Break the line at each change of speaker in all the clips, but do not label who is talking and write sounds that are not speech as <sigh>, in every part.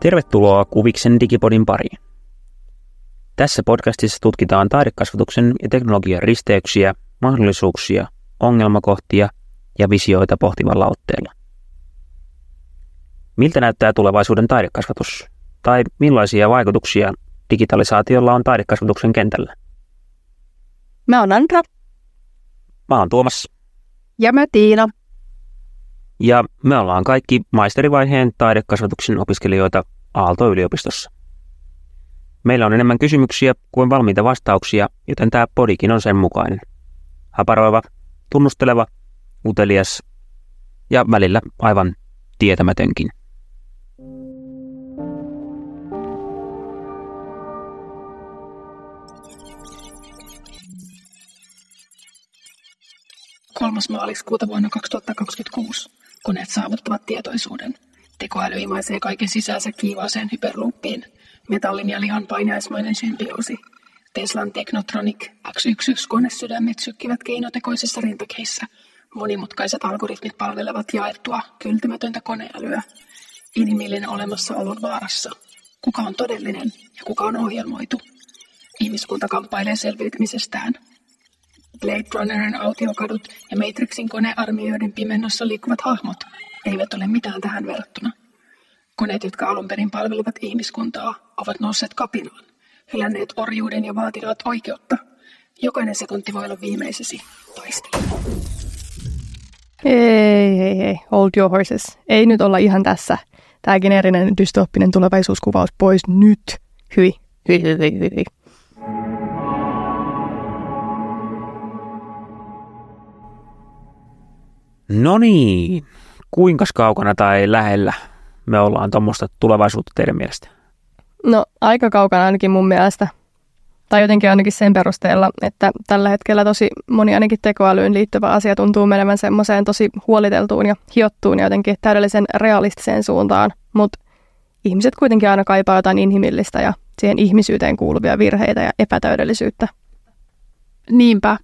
Tervetuloa Kuviksen Digipodin pariin. Tässä podcastissa tutkitaan taidekasvatuksen ja teknologian risteyksiä, mahdollisuuksia, ongelmakohtia ja visioita pohtivalla otteella. Miltä näyttää tulevaisuuden taidekasvatus? Tai millaisia vaikutuksia digitalisaatiolla on taidekasvatuksen kentällä?
Mä oon Andra.
Mä oon Tuomas.
Ja mä Tiina.
Ja me ollaan kaikki maisterivaiheen taidekasvatuksen opiskelijoita Aalto-yliopistossa. Meillä on enemmän kysymyksiä kuin valmiita vastauksia, joten tämä podikin on sen mukainen. Haparoiva, tunnusteleva, utelias ja välillä aivan tietämätönkin.
Kolmas maaliskuuta vuonna 2026 koneet saavuttavat tietoisuuden. Tekoäly imaisee kaiken sisäänsä kiivaaseen hyperluuppiin. Metallin ja lihan painaismainen symbioosi. Teslan Technotronic X11-konesydämet sykkivät keinotekoisissa rintakeissa. Monimutkaiset algoritmit palvelevat jaettua, kyltymätöntä koneälyä. Inhimillinen olemassaolo on vaarassa. Kuka on todellinen ja kuka on ohjelmoitu? Ihmiskunta kamppailee selviytymisestään. Blade Runnerin autiokadut ja Matrixin konearmioiden pimennossa liikkuvat hahmot eivät ole mitään tähän verrattuna. Koneet, jotka alun perin palvelivat ihmiskuntaa, ovat nousseet kapinaan, hylänneet orjuuden ja vaativat oikeutta. Jokainen sekunti voi olla viimeisesi. Taistelu.
Hei, hei, hei. Hold your horses. Ei nyt olla ihan tässä. Tämä geneerinen dystooppinen tulevaisuuskuvaus pois nyt. Hyi, hyi, hyi, hyi, hyi.
No niin, kuinka kaukana tai lähellä me ollaan tuommoista tulevaisuutta teidän mielestä?
No aika kaukana ainakin mun mielestä. Tai jotenkin ainakin sen perusteella, että tällä hetkellä tosi moni ainakin tekoälyyn liittyvä asia tuntuu menevän semmoiseen tosi huoliteltuun ja hiottuun ja jotenkin täydellisen realistiseen suuntaan. Mutta ihmiset kuitenkin aina kaipaa jotain inhimillistä ja siihen ihmisyyteen kuuluvia virheitä ja epätäydellisyyttä.
Niinpä.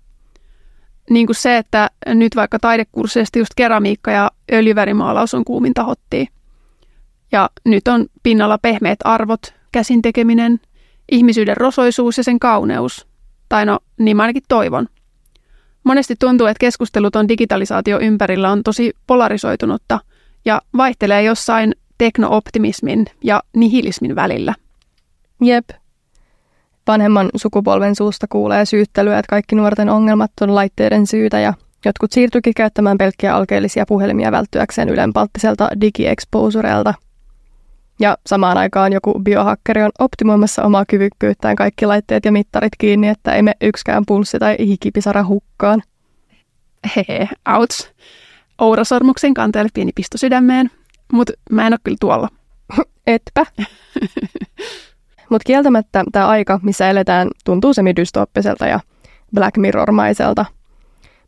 Niin kuin se, että nyt vaikka taidekursseista just keramiikka ja öljyvärimaalaus on kuumin tahottiin. Ja nyt on pinnalla pehmeät arvot, käsin tekeminen, ihmisyyden rosoisuus ja sen kauneus. Tai no, niin mä ainakin toivon. Monesti tuntuu, että keskustelut on digitalisaatio ympärillä on tosi polarisoitunutta ja vaihtelee jossain teknooptimismin ja nihilismin välillä.
Jep. Vanhemman sukupolven suusta kuulee syyttelyä, että kaikki nuorten ongelmat on laitteiden syytä ja jotkut siirtyikin käyttämään pelkkiä alkeellisia puhelimia välttyäkseen ylenpalttiselta digiexposurelta – ja samaan aikaan joku biohakkeri on optimoimassa omaa kyvykkyyttään kaikki laitteet ja mittarit kiinni, että ei me yksikään pulssi tai hikipisara hukkaan.
Hehe, outs. Ourasormuksen kanteelle pieni pisto sydämeen, mutta mä en ole kyllä tuolla. <laughs>
Etpä. <laughs> mutta kieltämättä tämä aika, missä eletään, tuntuu semidystooppiselta ja Black Mirror-maiselta.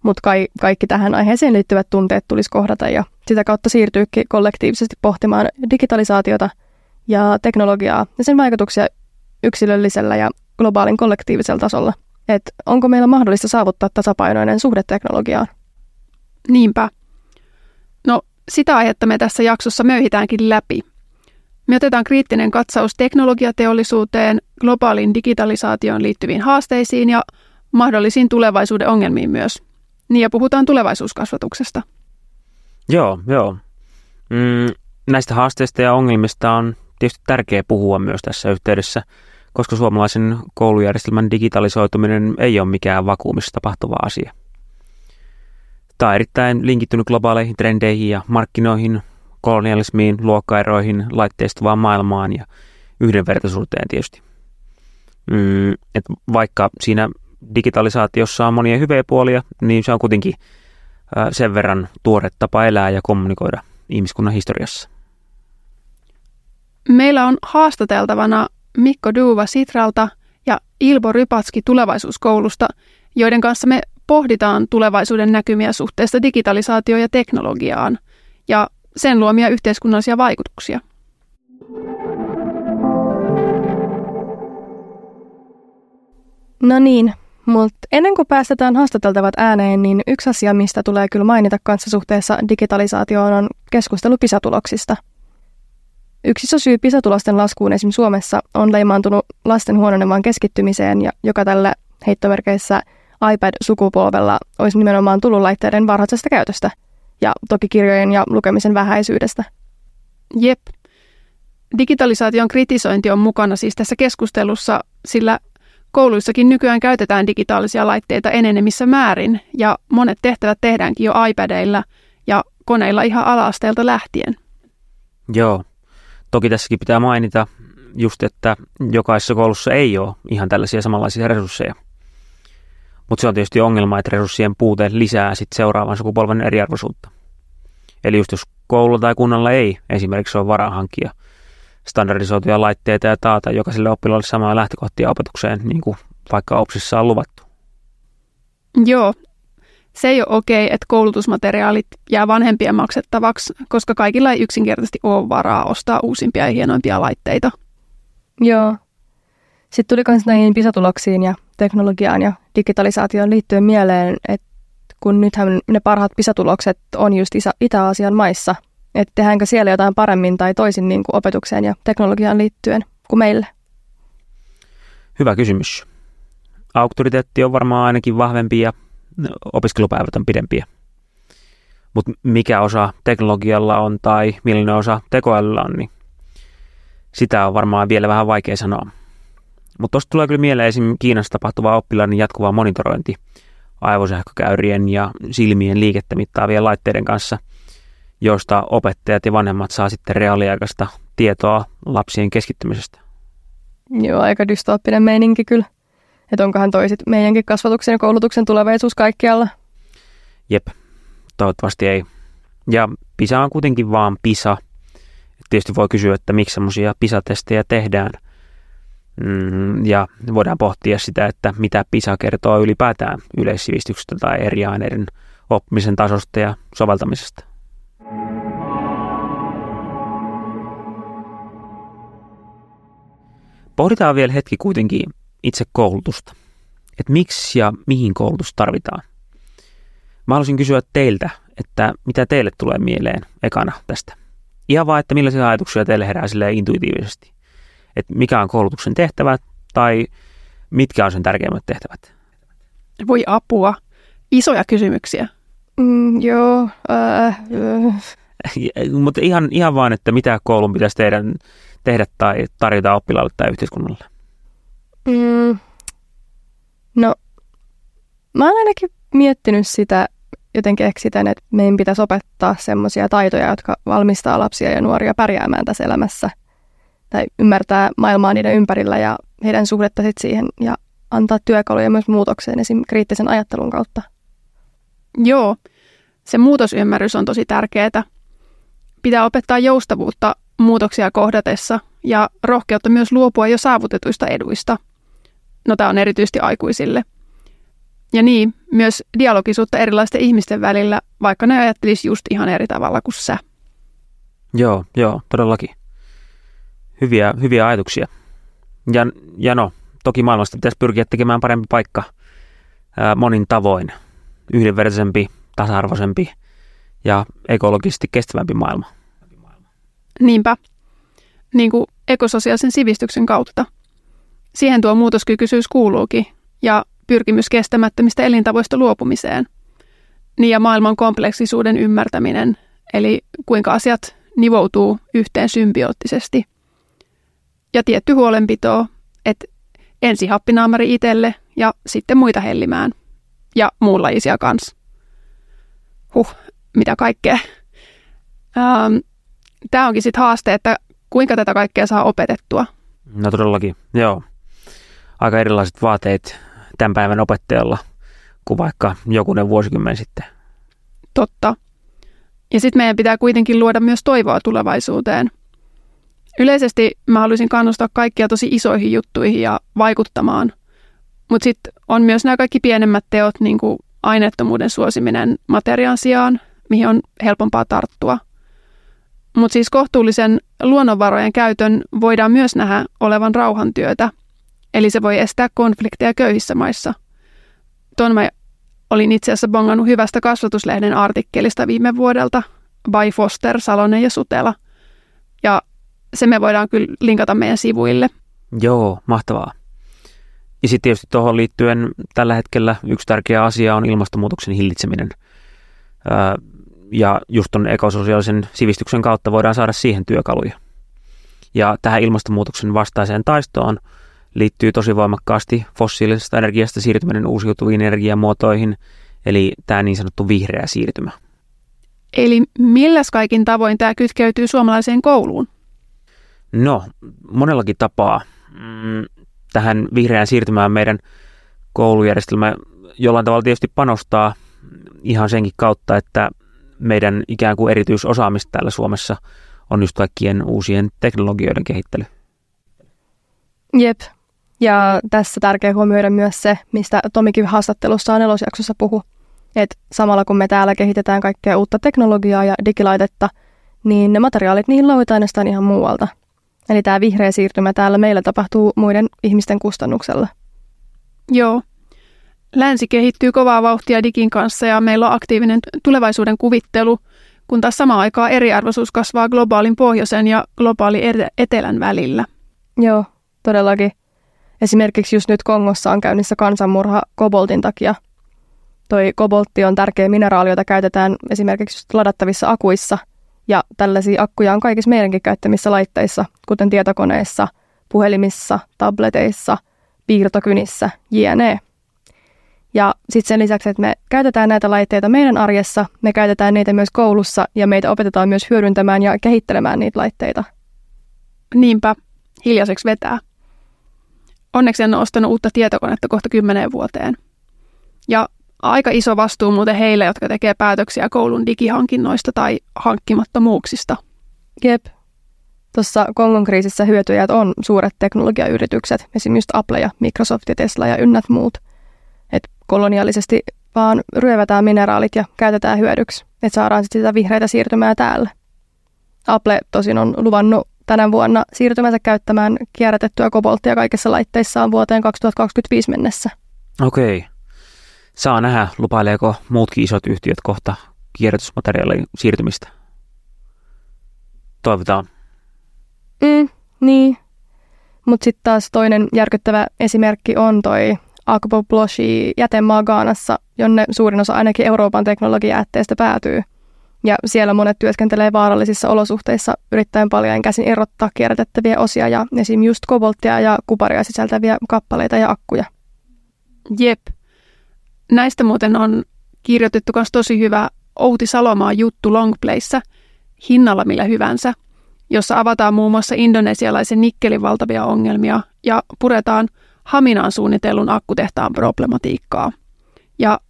Mutta kai, kaikki tähän aiheeseen liittyvät tunteet tulisi kohdata ja sitä kautta siirtyykin kollektiivisesti pohtimaan digitalisaatiota ja teknologiaa ja sen vaikutuksia yksilöllisellä ja globaalin kollektiivisella tasolla. Että onko meillä mahdollista saavuttaa tasapainoinen suhde teknologiaan?
Niinpä. No, sitä aihetta me tässä jaksossa möyhitäänkin läpi. Me otetaan kriittinen katsaus teknologiateollisuuteen, globaalin digitalisaatioon liittyviin haasteisiin ja mahdollisiin tulevaisuuden ongelmiin myös. Niin ja puhutaan tulevaisuuskasvatuksesta.
Joo, joo. Mm, näistä haasteista ja ongelmista on tietysti tärkeää puhua myös tässä yhteydessä, koska suomalaisen koulujärjestelmän digitalisoituminen ei ole mikään vakuumissa tapahtuva asia. Tämä on erittäin linkittynyt globaaleihin trendeihin ja markkinoihin, kolonialismiin, luokkaeroihin, laitteistuvaan maailmaan ja yhdenvertaisuuteen tietysti. Mm, et vaikka siinä digitalisaatiossa on monia hyviä puolia, niin se on kuitenkin sen verran tuore tapa elää ja kommunikoida ihmiskunnan historiassa.
Meillä on haastateltavana Mikko Duva Sitralta ja Ilbo Rypatski tulevaisuuskoulusta, joiden kanssa me pohditaan tulevaisuuden näkymiä suhteesta digitalisaatioon ja teknologiaan ja sen luomia yhteiskunnallisia vaikutuksia.
No niin, mutta ennen kuin päästetään haastateltavat ääneen, niin yksi asia, mistä tulee kyllä mainita kanssa suhteessa digitalisaatioon, on keskustelu pisatuloksista. Yksi iso syy PISA-tulosten laskuun esim. Suomessa on leimaantunut lasten huononevaan keskittymiseen, ja joka tällä heittomerkeissä iPad-sukupolvella olisi nimenomaan tullut laitteiden varhaisesta käytöstä ja toki kirjojen ja lukemisen vähäisyydestä.
Jep. Digitalisaation kritisointi on mukana siis tässä keskustelussa, sillä kouluissakin nykyään käytetään digitaalisia laitteita enenemissä määrin ja monet tehtävät tehdäänkin jo iPadeilla ja koneilla ihan ala-asteelta lähtien.
Joo. Toki tässäkin pitää mainita just, että jokaisessa koulussa ei ole ihan tällaisia samanlaisia resursseja. Mutta se on tietysti ongelma, että resurssien puute lisää sit seuraavan sukupolven eriarvoisuutta. Eli just jos koululla tai kunnalla ei esimerkiksi ole varaa hankkia standardisoituja laitteita ja taata jokaiselle oppilaalle samaa lähtökohtia opetukseen, niin kuin vaikka OPSissa on luvattu.
Joo, se ei ole okei, että koulutusmateriaalit jää vanhempien maksettavaksi, koska kaikilla ei yksinkertaisesti ole varaa ostaa uusimpia ja hienoimpia laitteita.
Joo. Sitten tuli myös näihin pisatuloksiin ja teknologiaan ja digitalisaatioon liittyen mieleen, että kun nythän ne parhaat pisatulokset on just Itä-Aasian maissa, että tehdäänkö siellä jotain paremmin tai toisin niin kuin opetukseen ja teknologiaan liittyen kuin meille?
Hyvä kysymys. Auktoriteetti on varmaan ainakin vahvempi ja opiskelupäivät on pidempiä. Mutta mikä osa teknologialla on tai millainen osa tekoälyllä on, niin sitä on varmaan vielä vähän vaikea sanoa. Mutta tuosta tulee kyllä mieleen esim. Kiinassa tapahtuva oppilaan jatkuva monitorointi aivosähkökäyrien ja silmien liikettä mittaavien laitteiden kanssa, joista opettajat ja vanhemmat saa sitten reaaliaikaista tietoa lapsien keskittymisestä.
Joo, aika dystooppinen meininki kyllä. Että onkohan toisit meidänkin kasvatuksen ja koulutuksen tulevaisuus kaikkialla?
Jep, toivottavasti ei. Ja PISA on kuitenkin vaan PISA. Tietysti voi kysyä, että miksi semmoisia PISA-testejä tehdään – Mm, ja voidaan pohtia sitä, että mitä PISA kertoo ylipäätään yleissivistyksestä tai eri aineiden oppimisen tasosta ja soveltamisesta. Pohditaan vielä hetki kuitenkin itse koulutusta. Että miksi ja mihin koulutus tarvitaan. Mä haluaisin kysyä teiltä, että mitä teille tulee mieleen ekana tästä. Ihan vaan, että millaisia ajatuksia teille herää intuitiivisesti että mikä on koulutuksen tehtävät tai mitkä on sen tärkeimmät tehtävät?
Voi apua. Isoja kysymyksiä.
Mm, joo. Äh, <laughs> äh.
Mutta ihan, ihan vaan, että mitä koulun pitäisi tehdä, tehdä tai tarjota oppilaalle tai yhteiskunnalle?
Mm, no, mä oon ainakin miettinyt sitä jotenkin eksitän, että meidän pitäisi opettaa semmoisia taitoja, jotka valmistaa lapsia ja nuoria pärjäämään tässä elämässä – tai ymmärtää maailmaa niiden ympärillä ja heidän suhdetta sit siihen ja antaa työkaluja myös muutokseen esim. kriittisen ajattelun kautta.
Joo, se muutosymmärrys on tosi tärkeää. Pitää opettaa joustavuutta muutoksia kohdatessa ja rohkeutta myös luopua jo saavutetuista eduista. No tämä on erityisesti aikuisille. Ja niin, myös dialogisuutta erilaisten ihmisten välillä, vaikka ne ajattelisi just ihan eri tavalla kuin sä.
Joo, joo, todellakin hyviä, hyviä ajatuksia. Ja, ja no, toki maailmasta pitäisi pyrkiä tekemään parempi paikka ää, monin tavoin. Yhdenvertaisempi, tasa-arvoisempi ja ekologisesti kestävämpi maailma.
Niinpä. Niin kuin ekososiaalisen sivistyksen kautta. Siihen tuo muutoskykyisyys kuuluukin ja pyrkimys kestämättömistä elintavoista luopumiseen. Niin ja maailman kompleksisuuden ymmärtäminen, eli kuinka asiat nivoutuu yhteen symbioottisesti – ja tietty huolenpito, että ensi happinaamari itselle ja sitten muita hellimään. Ja muunlaisia kanssa. Huh, mitä kaikkea. Ähm, Tämä onkin sitten haaste, että kuinka tätä kaikkea saa opetettua.
No todellakin, joo. Aika erilaiset vaateet tämän päivän opettajalla kuin vaikka jokunen vuosikymmen sitten.
Totta. Ja sitten meidän pitää kuitenkin luoda myös toivoa tulevaisuuteen. Yleisesti mä haluaisin kannustaa kaikkia tosi isoihin juttuihin ja vaikuttamaan. Mutta sitten on myös nämä kaikki pienemmät teot, niin kuin aineettomuuden suosiminen materiaan sijaan, mihin on helpompaa tarttua. Mutta siis kohtuullisen luonnonvarojen käytön voidaan myös nähdä olevan rauhantyötä, eli se voi estää konflikteja köyhissä maissa. Tuon mä olin itse asiassa bongannut hyvästä kasvatuslehden artikkelista viime vuodelta by Foster, Salonen ja Sutela. Ja se me voidaan kyllä linkata meidän sivuille.
Joo, mahtavaa. Ja sitten tietysti tuohon liittyen tällä hetkellä yksi tärkeä asia on ilmastonmuutoksen hillitseminen. Ja just tuon ekososiaalisen sivistyksen kautta voidaan saada siihen työkaluja. Ja tähän ilmastonmuutoksen vastaiseen taistoon liittyy tosi voimakkaasti fossiilisesta energiasta siirtyminen uusiutuviin energiamuotoihin, eli tämä niin sanottu vihreä siirtymä.
Eli milläs kaikin tavoin tämä kytkeytyy suomalaiseen kouluun?
No, monellakin tapaa. Mm, tähän vihreään siirtymään meidän koulujärjestelmä jollain tavalla tietysti panostaa ihan senkin kautta, että meidän ikään kuin erityisosaamista täällä Suomessa on just kaikkien uusien teknologioiden kehittely.
Jep. Ja tässä tärkeää huomioida myös se, mistä Tomikin haastattelussa nelosjaksossa puhu, että samalla kun me täällä kehitetään kaikkea uutta teknologiaa ja digilaitetta, niin ne materiaalit niihin louhitaan ihan muualta. Eli tämä vihreä siirtymä täällä meillä tapahtuu muiden ihmisten kustannuksella.
Joo. Länsi kehittyy kovaa vauhtia digin kanssa ja meillä on aktiivinen tulevaisuuden kuvittelu, kun taas samaan aikaan eriarvoisuus kasvaa globaalin pohjoisen ja globaali etelän välillä.
Joo, todellakin. Esimerkiksi just nyt Kongossa on käynnissä kansanmurha koboltin takia. Toi koboltti on tärkeä mineraali, jota käytetään esimerkiksi ladattavissa akuissa – ja tällaisia akkuja on kaikissa meidänkin käyttämissä laitteissa, kuten tietokoneissa, puhelimissa, tableteissa, piirtokynissä, jne. Ja sitten sen lisäksi, että me käytetään näitä laitteita meidän arjessa, me käytetään niitä myös koulussa ja meitä opetetaan myös hyödyntämään ja kehittelemään niitä laitteita.
Niinpä, hiljaiseksi vetää. Onneksi en ole ostanut uutta tietokonetta kohta kymmeneen vuoteen. Ja aika iso vastuu muuten heille, jotka tekee päätöksiä koulun digihankinnoista tai hankkimattomuuksista.
Jep. Tuossa Kongon kriisissä hyötyjät on suuret teknologiayritykset, esimerkiksi Apple ja Microsoft ja Tesla ja ynnät muut. Et koloniaalisesti vaan ryövätään mineraalit ja käytetään hyödyksi, että saadaan sitten sitä vihreitä siirtymää täällä. Apple tosin on luvannut tänä vuonna siirtymänsä käyttämään kierrätettyä kobolttia kaikissa laitteissaan vuoteen 2025 mennessä.
Okei. Okay. Saa nähdä, lupaileeko muutkin isot yhtiöt kohta kierrätysmateriaalin siirtymistä. Toivotaan.
Mm, niin. Mutta sitten taas toinen järkyttävä esimerkki on toi Akbobloshi jätemaa Gaanassa, jonne suurin osa ainakin Euroopan teknologiajätteestä päätyy. Ja siellä monet työskentelee vaarallisissa olosuhteissa yrittäen paljon käsin erottaa kierrätettäviä osia ja esim. just kobolttia ja kuparia sisältäviä kappaleita ja akkuja.
Jep. Näistä muuten on kirjoitettu myös tosi hyvä Outi Salomaa juttu Longplayssä hinnalla millä hyvänsä, jossa avataan muun muassa indonesialaisen nikkelin valtavia ongelmia ja puretaan Haminaan suunnitellun akkutehtaan problematiikkaa. Ja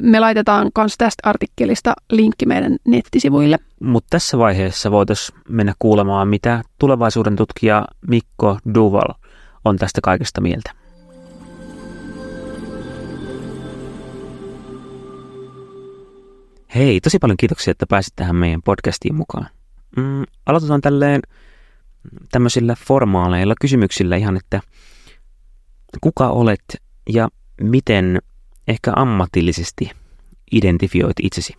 me laitetaan myös tästä artikkelista linkki meidän nettisivuille.
Mutta tässä vaiheessa voitaisiin mennä kuulemaan, mitä tulevaisuuden tutkija Mikko Duval on tästä kaikesta mieltä. Hei, tosi paljon kiitoksia, että pääsit tähän meidän podcastiin mukaan. Mm, aloitetaan tälleen tämmöisillä formaaleilla kysymyksillä ihan, että kuka olet ja miten ehkä ammatillisesti identifioit itsesi?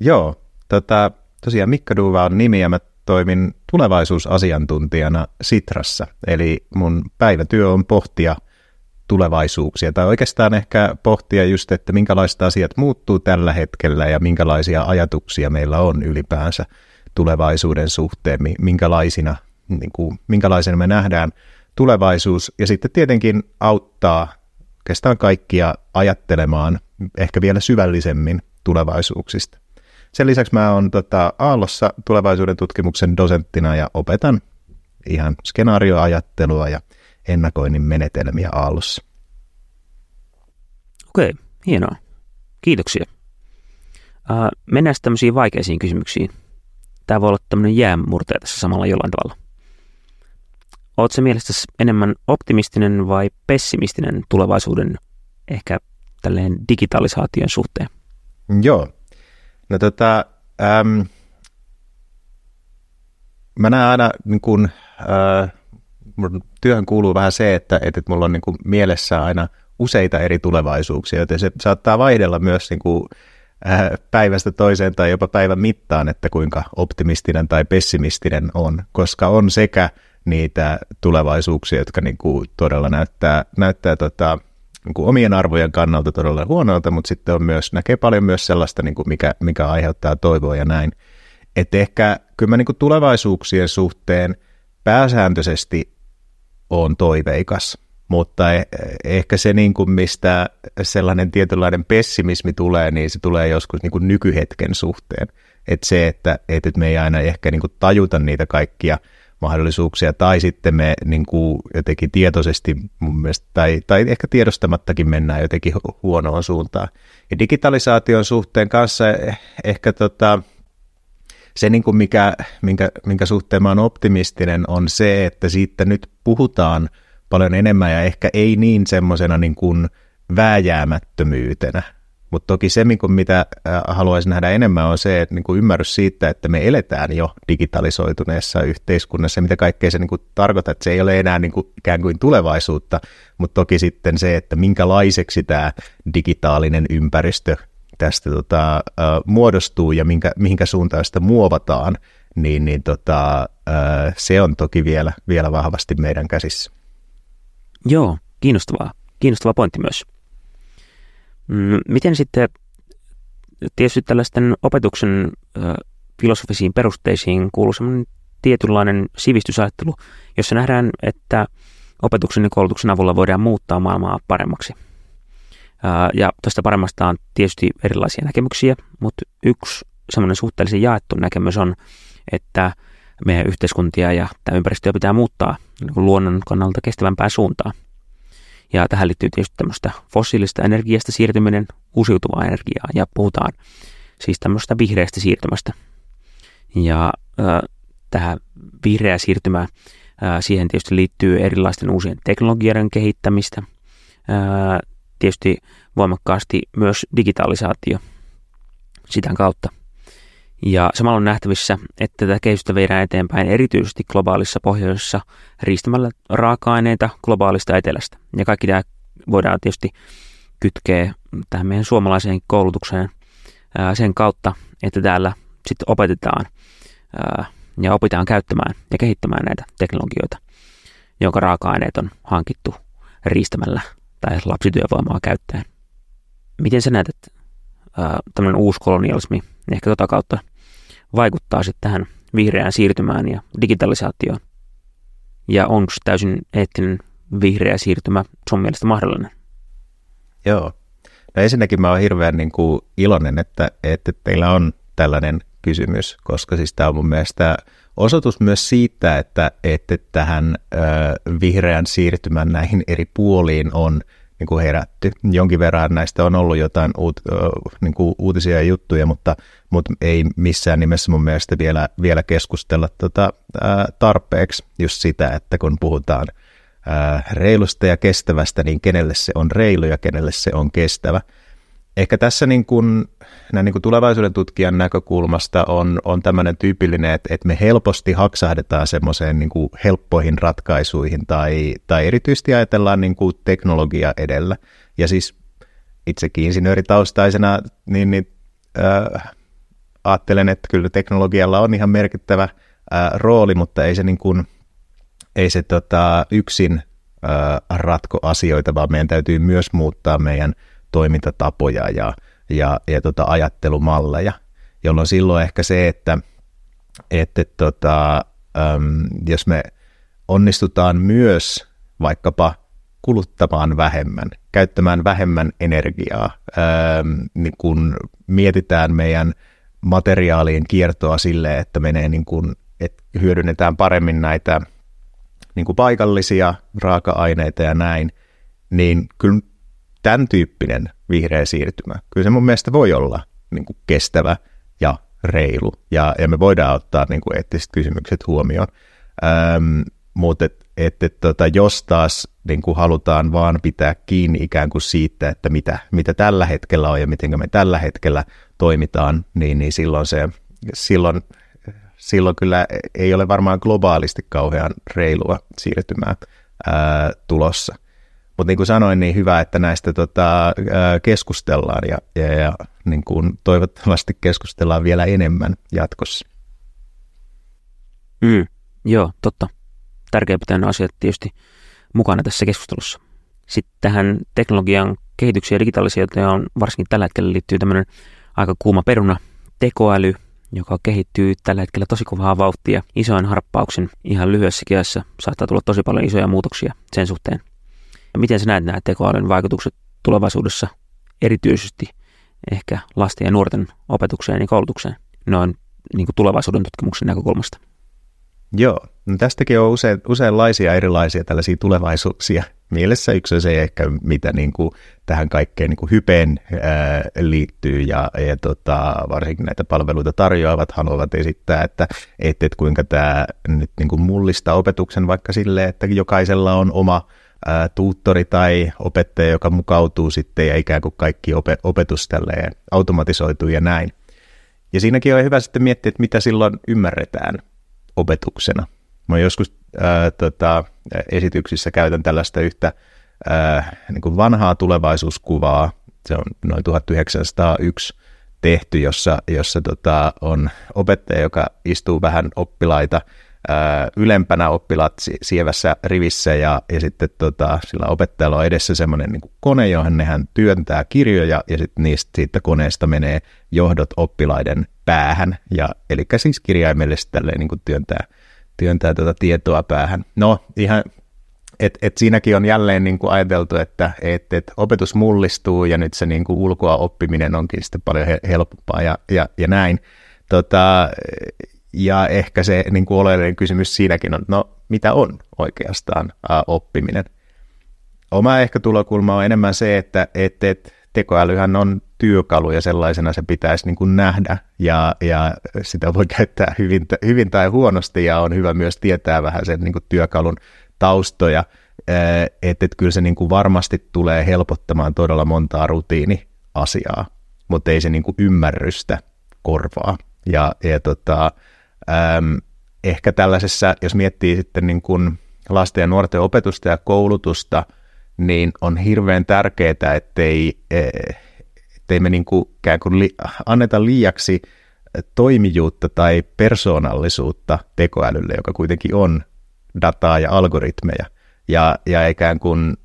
Joo, tota, tosiaan Mikka Duva on nimi ja mä toimin tulevaisuusasiantuntijana Sitrassa. Eli mun päivätyö on pohtia – tulevaisuuksia, tai oikeastaan ehkä pohtia just, että minkälaista asiat muuttuu tällä hetkellä ja minkälaisia ajatuksia meillä on ylipäänsä tulevaisuuden suhteen, minkälaisina, niin kuin, minkälaisena me nähdään tulevaisuus, ja sitten tietenkin auttaa oikeastaan kaikkia ajattelemaan ehkä vielä syvällisemmin tulevaisuuksista. Sen lisäksi mä oon tota, Aallossa tulevaisuuden tutkimuksen dosenttina ja opetan ihan skenaarioajattelua ja ennakoinnin menetelmiä Aallossa.
Okei, hienoa. Kiitoksia. Uh, mennään tämmöisiin vaikeisiin kysymyksiin. Tämä voi olla tämmöinen jäämurteja tässä samalla jollain tavalla. Oletko mielestäsi enemmän optimistinen vai pessimistinen tulevaisuuden ehkä tälleen digitalisaation suhteen?
Joo. No tota, äm, mä näen aina niin kun, äh, mun työhön kuuluu vähän se, että, että mulla on niin kuin mielessä aina useita eri tulevaisuuksia, joten se saattaa vaihdella myös niin kuin, päivästä toiseen tai jopa päivän mittaan, että kuinka optimistinen tai pessimistinen on, koska on sekä niitä tulevaisuuksia, jotka niin kuin todella näyttää, näyttää tota, niin kuin omien arvojen kannalta todella huonolta, mutta sitten on myös, näkee paljon myös sellaista, niin kuin mikä, mikä aiheuttaa toivoa ja näin. Että ehkä kyllä mä niin kuin tulevaisuuksien suhteen pääsääntöisesti on toiveikas, mutta e- ehkä se, niin kuin mistä sellainen tietynlainen pessimismi tulee, niin se tulee joskus niin kuin nykyhetken suhteen. Että se, että, että me ei aina ehkä niin kuin tajuta niitä kaikkia mahdollisuuksia, tai sitten me niin kuin jotenkin tietoisesti mun mielestä, tai, tai ehkä tiedostamattakin mennään jotenkin huonoon suuntaan. Ja digitalisaation suhteen kanssa ehkä tota, se, niin kuin mikä, minkä, minkä suhteen mä oon optimistinen, on se, että siitä nyt puhutaan paljon enemmän ja ehkä ei niin semmoisena niin kuin vääjäämättömyytenä. Mutta toki se, mitä haluaisin nähdä enemmän, on se, että niin kuin ymmärrys siitä, että me eletään jo digitalisoituneessa yhteiskunnassa, mitä kaikkea se niin kuin tarkoittaa, että se ei ole enää niin kuin ikään kuin tulevaisuutta, mutta toki sitten se, että minkälaiseksi tämä digitaalinen ympäristö tästä tota, uh, muodostuu ja minkä, mihinkä suuntaan sitä muovataan, niin, niin tota, uh, se on toki vielä, vielä vahvasti meidän käsissä.
Joo, kiinnostavaa. Kiinnostava pointti myös. Mm, miten sitten tietysti tällaisten opetuksen uh, filosofisiin perusteisiin kuuluu sellainen tietynlainen sivistysajattelu, jossa nähdään, että opetuksen ja koulutuksen avulla voidaan muuttaa maailmaa paremmaksi – ja tuosta paremmasta on tietysti erilaisia näkemyksiä, mutta yksi semmoinen suhteellisen jaettu näkemys on, että meidän yhteiskuntia ja tämä ympäristöä pitää muuttaa niin luonnon kannalta kestävämpää suuntaa. Ja tähän liittyy tietysti tämmöistä fossiilista energiasta siirtyminen uusiutuvaan energiaan ja puhutaan siis tämmöistä vihreästä siirtymästä. Ja äh, tähän vihreä siirtymä, äh, siihen tietysti liittyy erilaisten uusien teknologioiden kehittämistä, äh, tietysti voimakkaasti myös digitalisaatio sitä kautta. Ja samalla on nähtävissä, että tätä kehitystä viedään eteenpäin erityisesti globaalissa pohjoisessa riistämällä raaka-aineita globaalista etelästä. Ja kaikki tämä voidaan tietysti kytkeä tähän meidän suomalaiseen koulutukseen sen kautta, että täällä sitten opetetaan ja opitaan käyttämään ja kehittämään näitä teknologioita, jonka raaka-aineet on hankittu riistämällä tai lapsityövoimaa käyttäen. Miten sä näet, että tämmöinen uusi kolonialismi ehkä tota kautta vaikuttaa sitten tähän vihreään siirtymään ja digitalisaatioon? Ja onko täysin eettinen vihreä siirtymä sun mielestä mahdollinen?
Joo. No ensinnäkin mä oon hirveän niin kuin iloinen, että, että teillä on tällainen kysymys, koska siis tämä on mun mielestä osoitus myös siitä, että, että tähän ö, vihreän siirtymän näihin eri puoliin on niin kuin herätty. Jonkin verran näistä on ollut jotain uut, ö, niin kuin uutisia ja juttuja, mutta, mutta ei missään nimessä mun mielestä vielä, vielä keskustella tota, ö, tarpeeksi just sitä, että kun puhutaan ö, reilusta ja kestävästä, niin kenelle se on reilu ja kenelle se on kestävä – Ehkä tässä niin kuin, näin niin kuin tulevaisuuden tutkijan näkökulmasta on, on tämmöinen tyypillinen, että, että me helposti haksahdetaan semmoiseen niin kuin helppoihin ratkaisuihin tai, tai erityisesti ajatellaan niin kuin teknologia edellä. Ja siis itsekin insinööritaustaisena, niin, niin äh, ajattelen, että kyllä teknologialla on ihan merkittävä äh, rooli, mutta ei se, niin kuin, ei se tota, yksin äh, ratko asioita, vaan meidän täytyy myös muuttaa meidän – toimintatapoja ja, ja, ja tota ajattelumalleja, jolloin silloin ehkä se, että, että tota, äm, jos me onnistutaan myös vaikkapa kuluttamaan vähemmän, käyttämään vähemmän energiaa, äm, niin kun mietitään meidän materiaalien kiertoa sille, että menee niin kun, että hyödynnetään paremmin näitä niin kuin paikallisia raaka-aineita ja näin, niin kyllä tämän tyyppinen vihreä siirtymä, kyllä se mun mielestä voi olla niin kuin kestävä ja reilu, ja, ja me voidaan ottaa niin kuin eettiset kysymykset huomioon. Ähm, mutta et, et, et, tota, jos taas niin kuin halutaan vaan pitää kiinni ikään kuin siitä, että mitä, mitä tällä hetkellä on ja miten me tällä hetkellä toimitaan, niin, niin silloin, se, silloin, silloin kyllä ei ole varmaan globaalisti kauhean reilua siirtymää ää, tulossa. Mutta niin kuin sanoin, niin hyvä, että näistä tota, keskustellaan ja, ja, ja niin kuin toivottavasti keskustellaan vielä enemmän jatkossa.
Mm, joo, totta. Tärkeä pitää asiat tietysti mukana tässä keskustelussa. Sitten tähän teknologian kehitykseen ja digitalisaatioon varsinkin tällä hetkellä liittyy tämmöinen aika kuuma peruna tekoäly, joka kehittyy tällä hetkellä tosi kovaa vauhtia isoin harppauksen ihan lyhyessä ajassa. Saattaa tulla tosi paljon isoja muutoksia sen suhteen. Ja miten sä näet nämä tekoälyn vaikutukset tulevaisuudessa erityisesti ehkä lasten ja nuorten opetukseen ja koulutukseen noin niin kuin tulevaisuuden tutkimuksen näkökulmasta?
Joo, no tästäkin on usein, useinlaisia erilaisia tällaisia tulevaisuuksia. Mielessä yksi on se ehkä, mitä niin kuin tähän kaikkeen niin kuin hypeen ää, liittyy ja, ja tota, varsinkin näitä palveluita tarjoavat haluavat esittää, että, että, että kuinka tämä nyt niin kuin mullistaa opetuksen vaikka sille, että jokaisella on oma ää, tuuttori tai opettaja, joka mukautuu sitten ja ikään kuin kaikki opet- opetus tälleen automatisoituu ja näin. Ja siinäkin on hyvä sitten miettiä, että mitä silloin ymmärretään opetuksena. Mä joskus ää, tota, esityksissä käytän tällaista yhtä ää, niin kuin vanhaa tulevaisuuskuvaa, se on noin 1901 tehty, jossa, jossa tota, on opettaja, joka istuu vähän oppilaita ylempänä oppilaat sievässä rivissä ja, ja sitten tota, sillä opettajalla on edessä semmoinen niin kone, johon hän työntää kirjoja ja sitten niistä siitä koneesta menee johdot oppilaiden päähän, ja, eli siis kirjaimellisesti tälleen niin kuin työntää, työntää tuota tietoa päähän. No ihan et, et siinäkin on jälleen niin kuin ajateltu, että et, et opetus mullistuu ja nyt se niin kuin ulkoa oppiminen onkin sitten paljon helpompaa ja, ja, ja näin. Tota, ja ehkä se niin kuin oleellinen kysymys siinäkin on, no mitä on oikeastaan ää, oppiminen? Oma ehkä tulokulma on enemmän se, että et, et tekoälyhän on työkalu ja sellaisena se pitäisi niin kuin nähdä ja, ja sitä voi käyttää hyvin, hyvin tai huonosti ja on hyvä myös tietää vähän sen niin kuin työkalun taustoja, että et kyllä se niin kuin varmasti tulee helpottamaan todella montaa rutiiniasiaa, mutta ei se niin kuin ymmärrystä korvaa. Ja, ja tota, äm, ehkä tällaisessa, jos miettii sitten niin kuin lasten ja nuorten opetusta ja koulutusta, niin on hirveän tärkeää, ettei, e, ettei me niin kuin, kuin li, anneta liiaksi toimijuutta tai persoonallisuutta tekoälylle, joka kuitenkin on dataa ja algoritmeja, ja, ja ikään kuin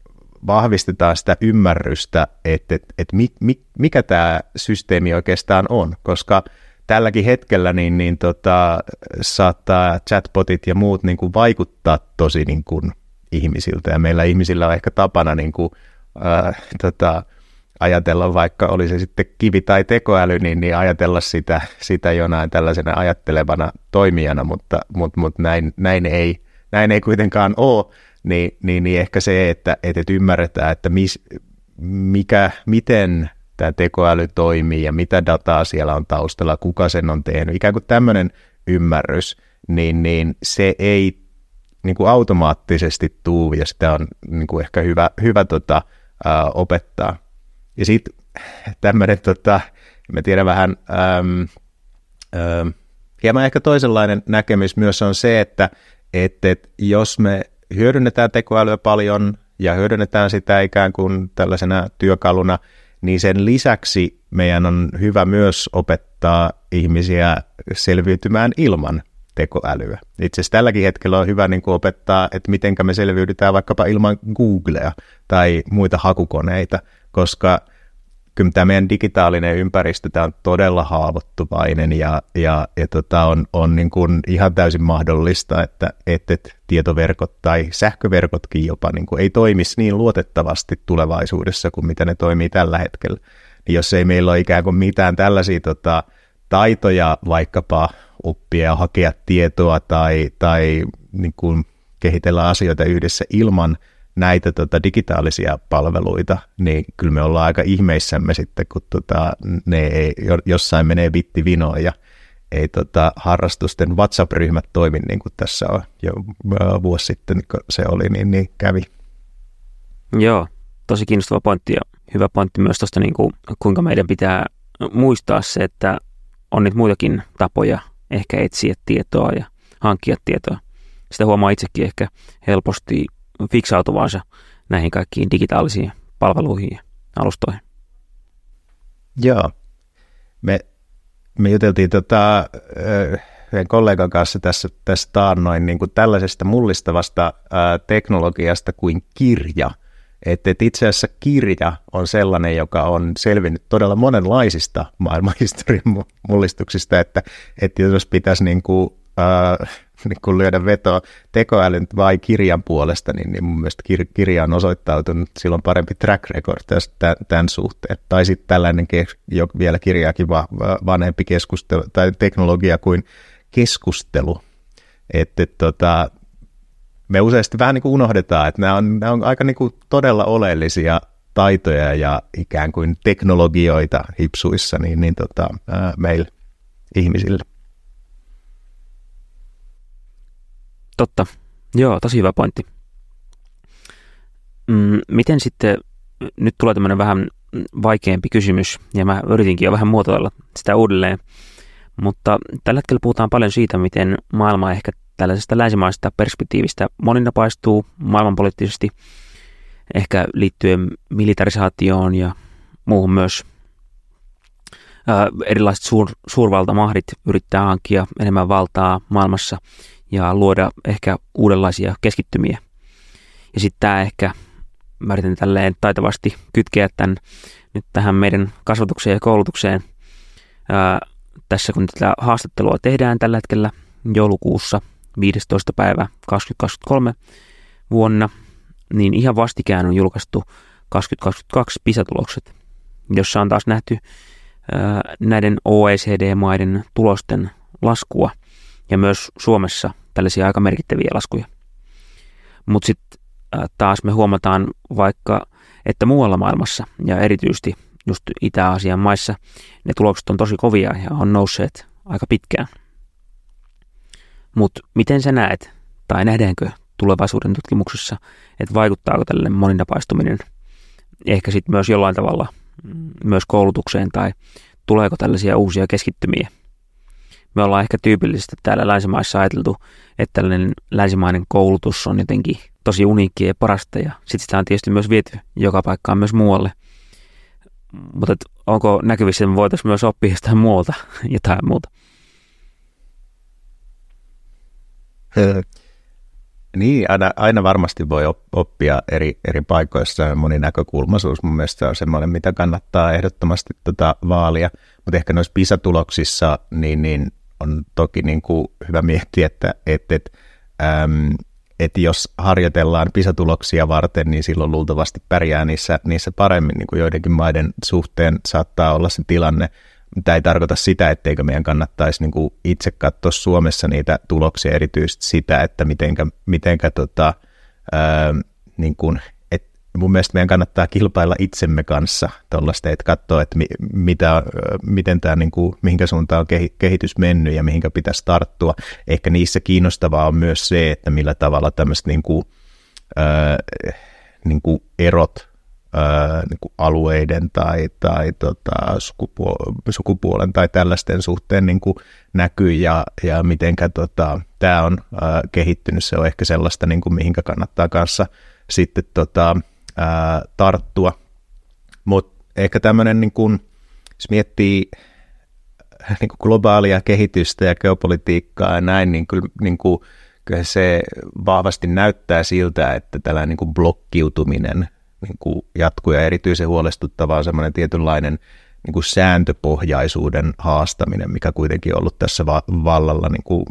vahvistetaan sitä ymmärrystä, että, että, että mi, mi, mikä tämä systeemi oikeastaan on, koska tälläkin hetkellä niin, niin tota, saattaa chatbotit ja muut niin kuin vaikuttaa tosi niin kuin ihmisiltä, ja meillä ihmisillä on ehkä tapana niin kuin, äh, tota, ajatella, vaikka oli se sitten kivi tai tekoäly, niin, niin ajatella sitä, sitä jonain tällaisena ajattelevana toimijana, mutta, mutta, mutta näin, näin ei näin ei kuitenkaan ole, niin, niin, niin ehkä se, että, että ymmärretään, että mis, mikä, miten tämä tekoäly toimii ja mitä dataa siellä on taustalla, kuka sen on tehnyt, ikään kuin tämmöinen ymmärrys, niin, niin se ei niin kuin automaattisesti tuu ja sitä on niin kuin ehkä hyvä, hyvä tota, ää, opettaa. Ja sitten tämmöinen, tota, mä tiedän vähän, äm, äm, hieman ehkä toisenlainen näkemys myös on se, että että, että jos me hyödynnetään tekoälyä paljon ja hyödynnetään sitä ikään kuin tällaisena työkaluna, niin sen lisäksi meidän on hyvä myös opettaa ihmisiä selviytymään ilman tekoälyä. Itse asiassa tälläkin hetkellä on hyvä niin kuin opettaa, että miten me selviydytään vaikkapa ilman Googlea tai muita hakukoneita, koska – kyllä tämä meidän digitaalinen ympäristö tämä on todella haavoittuvainen ja, ja, ja tota on, on niin kuin ihan täysin mahdollista, että, että, että tietoverkot tai sähköverkotkin jopa niin kuin ei toimisi niin luotettavasti tulevaisuudessa kuin mitä ne toimii tällä hetkellä. Niin jos ei meillä ole ikään kuin mitään tällaisia tota, taitoja vaikkapa oppia hakea tietoa tai, tai niin kuin kehitellä asioita yhdessä ilman näitä tota, digitaalisia palveluita, niin kyllä me ollaan aika ihmeissämme sitten, kun tota, ne ei, jossain menee vitti vinoon ja ei tota, harrastusten WhatsApp-ryhmät toimi niin kuin tässä on jo vuosi sitten, kun se oli, niin, niin kävi.
Joo, tosi kiinnostava pointti ja hyvä pointti myös tuosta, niin kuin, kuinka meidän pitää muistaa se, että on nyt muitakin tapoja ehkä etsiä tietoa ja hankkia tietoa. Sitä huomaa itsekin ehkä helposti fiksautuvansa näihin kaikkiin digitaalisiin palveluihin ja alustoihin.
Joo. Me, me juteltiin tota, yhden kollegan kanssa tässä, tässä taannoin niin kuin tällaisesta mullistavasta ää, teknologiasta kuin kirja. Että et itse asiassa kirja on sellainen, joka on selvinnyt todella monenlaisista maailmanhistorian mullistuksista, että, että jos pitäisi niin kuin, ää, <laughs> niin lyödä vetoa tekoälyn vai kirjan puolesta, niin, niin mun mielestä kir- kirja on osoittautunut silloin parempi track record tästä, tämän suhteen. Tai sitten tällainen ke- jo vielä kirjaakin va- vanhempi keskustelu tai teknologia kuin keskustelu. Että et, tota, me useasti vähän niin kuin unohdetaan, että nämä on, nämä on aika niin kuin todella oleellisia taitoja ja ikään kuin teknologioita hipsuissa niin, niin tota, ää, meillä ihmisille.
Totta. Joo, tosi hyvä pointti. Mm, miten sitten, nyt tulee tämmöinen vähän vaikeampi kysymys, ja mä yritinkin jo vähän muotoilla sitä uudelleen, mutta tällä hetkellä puhutaan paljon siitä, miten maailma ehkä tällaisesta länsimaisesta perspektiivistä moninapaistuu maailmanpoliittisesti, ehkä liittyen militarisaatioon ja muuhun myös. Ää, erilaiset suur, suurvaltamahdit yrittää hankkia enemmän valtaa maailmassa – ja luoda ehkä uudenlaisia keskittymiä. Ja sitten tämä ehkä, mä yritän tälleen taitavasti kytkeä tämän nyt tähän meidän kasvatukseen ja koulutukseen. Ää, tässä kun tätä haastattelua tehdään tällä hetkellä joulukuussa 15. päivä 2023 vuonna, niin ihan vastikään on julkaistu 2022 PISA-tulokset, jossa on taas nähty ää, näiden OECD-maiden tulosten laskua – ja myös Suomessa tällaisia aika merkittäviä laskuja. Mutta sitten taas me huomataan vaikka, että muualla maailmassa ja erityisesti just Itä-Aasian maissa ne tulokset on tosi kovia ja on nousseet aika pitkään. Mutta miten sä näet, tai nähdäänkö tulevaisuuden tutkimuksessa, että vaikuttaako tällainen moninapaistuminen ehkä sitten myös jollain tavalla mm, myös koulutukseen tai tuleeko tällaisia uusia keskittymiä me ollaan ehkä tyypillisesti täällä länsimaissa ajateltu, että tällainen länsimainen koulutus on jotenkin tosi uniikki ja parasta ja sitten sitä on tietysti myös viety joka paikkaan myös muualle. Mutta onko näkyvissä, että me voitaisiin myös oppia jostain muualta <laughs> jotain muuta?
Niin, aina, aina varmasti voi oppia eri, eri paikoissa moninäkökulmaisuus mun mielestä on semmoinen, mitä kannattaa ehdottomasti tota vaalia. Mutta ehkä noissa PISA-tuloksissa, niin, niin on toki niin kuin hyvä miettiä, että, että, että, äm, että jos harjoitellaan pisatuloksia varten, niin silloin luultavasti pärjää niissä, niissä paremmin, niin kuin joidenkin maiden suhteen saattaa olla se tilanne. Tämä ei tarkoita sitä, etteikö meidän kannattaisi niin kuin itse katsoa Suomessa niitä tuloksia, erityisesti sitä, että mitenkä, mitenkä tota, niin kuin mun mielestä meidän kannattaa kilpailla itsemme kanssa tuollaista, että katsoa, että mitä, miten tämä, niin kuin, mihinkä suuntaan on kehitys mennyt ja mihinkä pitäisi tarttua. Ehkä niissä kiinnostavaa on myös se, että millä tavalla tämmöiset niin kuin, äh, niin kuin erot äh, niin kuin alueiden tai, tai tota, sukupuolen, sukupuolen tai tällaisten suhteen niin kuin näkyy ja, ja mitenkä tota, tämä on äh, kehittynyt. Se on ehkä sellaista, niin kuin, mihinkä kannattaa kanssa sitten tota, ää, tarttua. Mutta ehkä tämmöinen, niin kun, jos miettii <laughs> niin kuin globaalia kehitystä ja geopolitiikkaa ja näin, niin kyllä, niin kuin, kyllä se vahvasti näyttää siltä, että tällainen niin blokkiutuminen niin jatkuu ja erityisen huolestuttavaa on semmoinen tietynlainen niin kuin sääntöpohjaisuuden haastaminen, mikä kuitenkin on ollut tässä va- vallalla niin kuin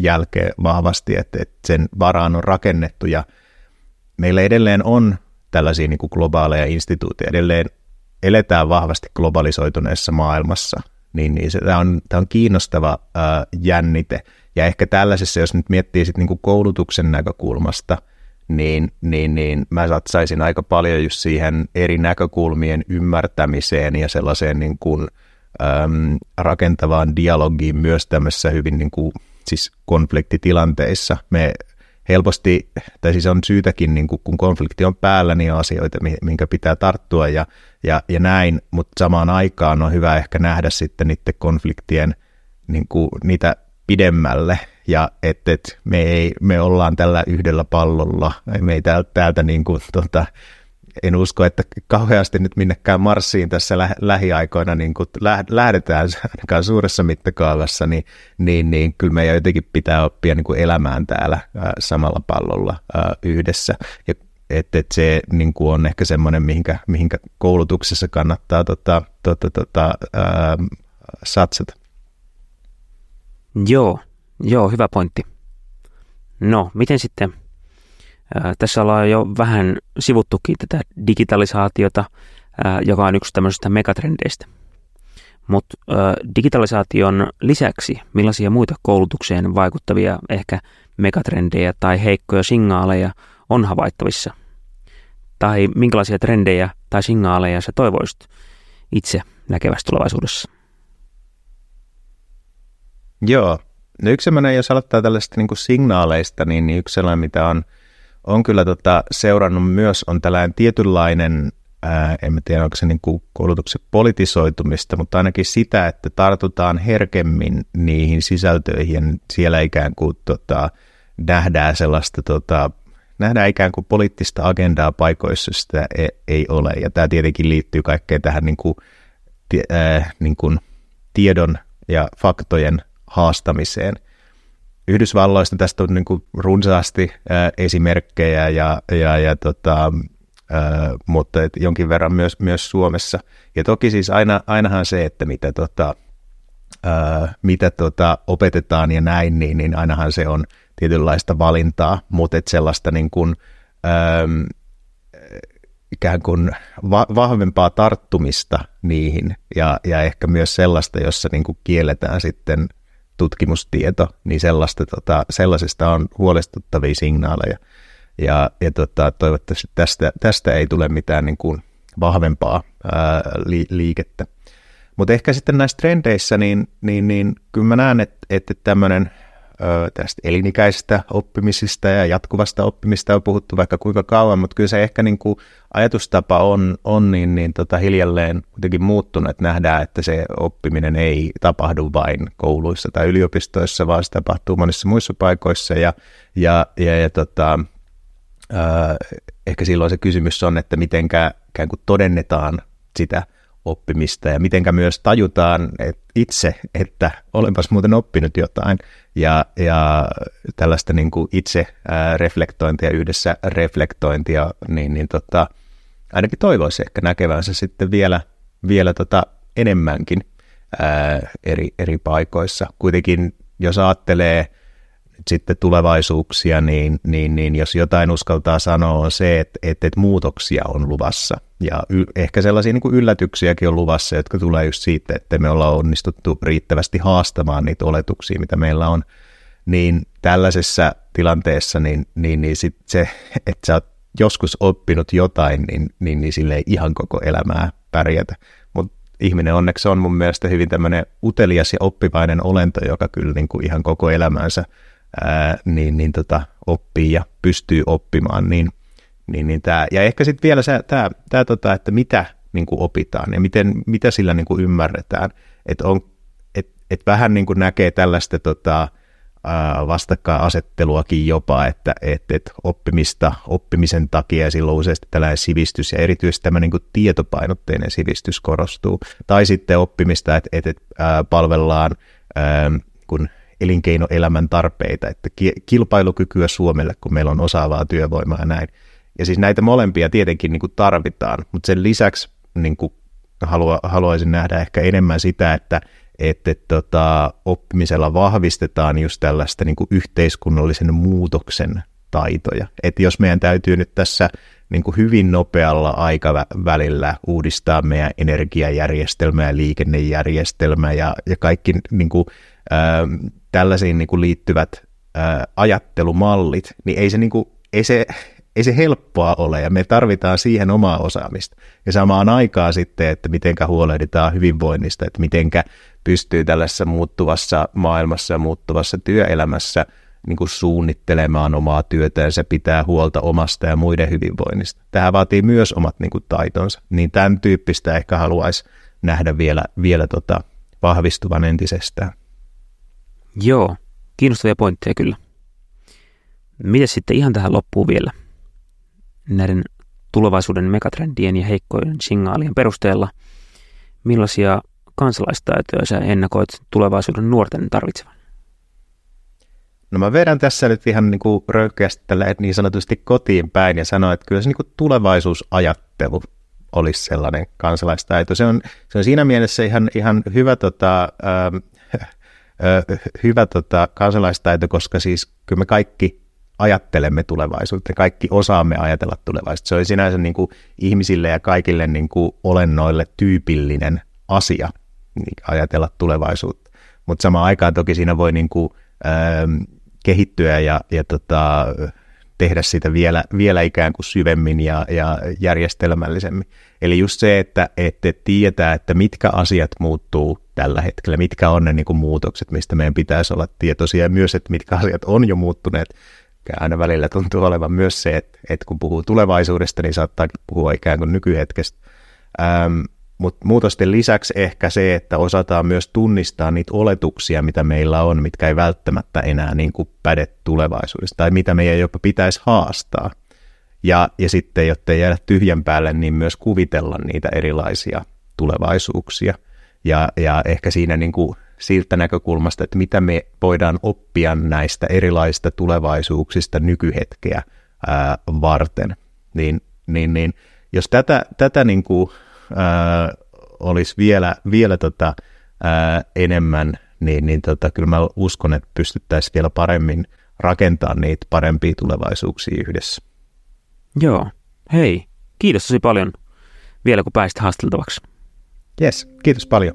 jälkeen vahvasti, että, että sen varaan on rakennettu ja meillä edelleen on tällaisia niin kuin globaaleja instituutioita, edelleen eletään vahvasti globalisoituneessa maailmassa, niin, niin se, tämä, on, tämä on kiinnostava ää, jännite. Ja ehkä tällaisessa, jos nyt miettii sit niin kuin koulutuksen näkökulmasta, niin, niin, niin mä satsaisin aika paljon just siihen eri näkökulmien ymmärtämiseen ja sellaiseen niin kuin, äm, rakentavaan dialogiin myös tämmöisissä hyvin niin kuin, siis konfliktitilanteissa. Me helposti, tai siis on syytäkin, niin kun konflikti on päällä, niin on asioita, minkä pitää tarttua ja, ja, ja näin, mutta samaan aikaan on hyvä ehkä nähdä sitten niiden konfliktien niin kuin niitä pidemmälle ja että et me, ei, me ollaan tällä yhdellä pallolla, me ei täältä, täältä niin kuin, tota, en usko, että kauheasti nyt minnekään Marsiin tässä lä- lähiaikoina niin kuin lähdetään <laughs> ainakaan suuressa mittakaavassa, niin, niin, niin kyllä meidän jotenkin pitää oppia niin kuin elämään täällä ää, samalla pallolla ää, yhdessä. Ja että et se niin kuin on ehkä semmoinen, mihinkä, mihinkä koulutuksessa kannattaa tota, tota, tota, ää, satsata.
Joo, joo, hyvä pointti. No, miten sitten, tässä ollaan jo vähän sivuttukin tätä digitalisaatiota, joka on yksi tämmöisistä megatrendeistä. Mutta digitalisaation lisäksi, millaisia muita koulutukseen vaikuttavia ehkä megatrendejä tai heikkoja signaaleja on havaittavissa? Tai minkälaisia trendejä tai signaaleja sä toivoisit itse näkevässä tulevaisuudessa?
Joo. No yksi sellainen, jos aloittaa tällaista niin signaaleista, niin yksi sellainen, mitä on, on kyllä tota, seurannut myös, on tällainen tietynlainen, ää, en tiedä onko se niin kuin koulutuksen politisoitumista, mutta ainakin sitä, että tartutaan herkemmin niihin sisältöihin, siellä ikään kuin tota, nähdään sellaista tota, nähdään ikään kuin poliittista agendaa paikoissa, jos sitä ei, ei ole. Ja tämä tietenkin liittyy kaikkeen tähän niin kuin, äh, niin kuin tiedon ja faktojen haastamiseen. Yhdysvalloista tästä on niin kuin runsaasti äh, esimerkkejä, ja, ja, ja tota, äh, mutta et jonkin verran myös, myös Suomessa. Ja toki siis aina, ainahan se, että mitä, tota, äh, mitä tota, opetetaan ja näin, niin, niin ainahan se on tietynlaista valintaa, mutta et sellaista niin kuin, ähm, ikään kuin va- vahvempaa tarttumista niihin ja, ja ehkä myös sellaista, jossa niin kuin kielletään sitten tutkimustieto, niin sellaista, tota, sellaisesta on huolestuttavia signaaleja. Ja, ja tota, toivottavasti tästä, tästä ei tule mitään niin kuin vahvempaa ää, li, liikettä. Mutta ehkä sitten näissä trendeissä, niin, niin, niin kyllä mä näen, että, että tämmöinen tästä elinikäisestä oppimisista ja jatkuvasta oppimista on puhuttu vaikka kuinka kauan, mutta kyllä se ehkä niin kuin ajatustapa on, on niin, niin tota hiljalleen kuitenkin muuttunut, että nähdään, että se oppiminen ei tapahdu vain kouluissa tai yliopistoissa, vaan se tapahtuu monissa muissa paikoissa ja, ja, ja, ja tota, äh, ehkä silloin se kysymys on, että mitenkä todennetaan sitä oppimista ja mitenkä myös tajutaan että itse, että olenpas muuten oppinut jotain ja, ja tällaista niin kuin itse ää, reflektointia, yhdessä reflektointia, niin, niin tota, ainakin toivoisi ehkä näkevänsä sitten vielä, vielä tota enemmänkin ää, eri, eri paikoissa. Kuitenkin jos ajattelee sitten tulevaisuuksia, niin, niin, niin jos jotain uskaltaa sanoa on se, että, että, että muutoksia on luvassa. Ja y, ehkä sellaisia niin kuin yllätyksiäkin on luvassa, jotka tulee just siitä, että me ollaan onnistuttu riittävästi haastamaan niitä oletuksia, mitä meillä on. Niin tällaisessa tilanteessa, niin, niin, niin sit se, että sä oot joskus oppinut jotain, niin, niin, niin sille ei ihan koko elämää pärjätä. Mutta ihminen onneksi on mun mielestä hyvin tämmöinen utelias ja oppivainen olento, joka kyllä niin kuin ihan koko elämänsä ää, niin, niin tota, oppii ja pystyy oppimaan, niin, niin, niin tää, ja ehkä sitten vielä tämä, tää, tota, että mitä niin kuin opitaan ja miten, mitä sillä niin kuin ymmärretään, että et, et vähän niin kuin näkee tällaista tota, vastakkainasetteluakin jopa, että et, et oppimista oppimisen takia ja silloin useasti tällainen sivistys ja erityisesti tämä niin kuin tietopainotteinen sivistys korostuu. Tai sitten oppimista, että et, et, palvellaan ää, kun elinkeinoelämän tarpeita, että kilpailukykyä Suomelle, kun meillä on osaavaa työvoimaa ja näin. Ja siis näitä molempia tietenkin niin kuin tarvitaan, mutta sen lisäksi niin kuin halua, haluaisin nähdä ehkä enemmän sitä, että, että, tota, oppimisella vahvistetaan just tällaista niin kuin yhteiskunnallisen muutoksen taitoja. Että jos meidän täytyy nyt tässä niin kuin hyvin nopealla aikavälillä uudistaa meidän energiajärjestelmää liikennejärjestelmää ja, ja kaikki niin kuin, äh, tällaisiin niin kuin liittyvät ää, ajattelumallit, niin ei se, niin kuin, ei, se, ei se helppoa ole ja me tarvitaan siihen omaa osaamista. Ja samaan aikaan sitten, että mitenkä huolehditaan hyvinvoinnista, että mitenkä pystyy tällaisessa muuttuvassa maailmassa ja muuttuvassa työelämässä niin kuin suunnittelemaan omaa työtänsä, pitää huolta omasta ja muiden hyvinvoinnista. Tähän vaatii myös omat niin kuin, taitonsa, niin tämän tyyppistä ehkä haluaisi nähdä vielä, vielä tota, vahvistuvan entisestään.
Joo, Kiinnostavia pointteja kyllä. Miten sitten ihan tähän loppuu vielä? Näiden tulevaisuuden megatrendien ja heikkojen signaalien perusteella, millaisia kansalaistaitoja sä ennakoit tulevaisuuden nuorten tarvitsevan?
No mä vedän tässä nyt ihan niin kuin röyhkeästi tällä niin sanotusti kotiin päin ja sanon, että kyllä se niin kuin tulevaisuusajattelu olisi sellainen kansalaistaito. Se on, se on siinä mielessä ihan, ihan hyvä, tota, äh, hyvä tota, kansalaistaito, koska siis kyllä me kaikki ajattelemme tulevaisuutta, kaikki osaamme ajatella tulevaisuutta. Se on sinänsä niin kuin ihmisille ja kaikille niin kuin olennoille tyypillinen asia niin ajatella tulevaisuutta. Mutta samaan aikaan toki siinä voi niin kuin, ähm, kehittyä ja, ja tota, tehdä sitä vielä, vielä ikään kuin syvemmin ja, ja järjestelmällisemmin. Eli just se, että, että tietää, että mitkä asiat muuttuu tällä hetkellä, mitkä on ne niin kuin muutokset, mistä meidän pitäisi olla tietoisia, ja myös, että mitkä asiat on jo muuttuneet. Aina välillä tuntuu olevan myös se, että, että kun puhuu tulevaisuudesta, niin saattaa puhua ikään kuin nykyhetkestä. Ähm, mutta muutosten lisäksi ehkä se, että osataan myös tunnistaa niitä oletuksia, mitä meillä on, mitkä ei välttämättä enää niin kuin päde tulevaisuudesta, tai mitä meidän jopa pitäisi haastaa. Ja, ja sitten, jotta ei jäädä tyhjän päälle, niin myös kuvitella niitä erilaisia tulevaisuuksia. Ja, ja ehkä siinä niin kuin siltä näkökulmasta, että mitä me voidaan oppia näistä erilaisista tulevaisuuksista nykyhetkeä ää, varten. Niin, niin, niin jos tätä, tätä niin kuin äh, olisi vielä, vielä tota, äh, enemmän, niin, niin tota, kyllä mä uskon, että pystyttäisiin vielä paremmin rakentamaan niitä parempia tulevaisuuksia yhdessä.
Joo. Hei, kiitos tosi paljon vielä kun pääsit haasteltavaksi.
Yes, kiitos paljon.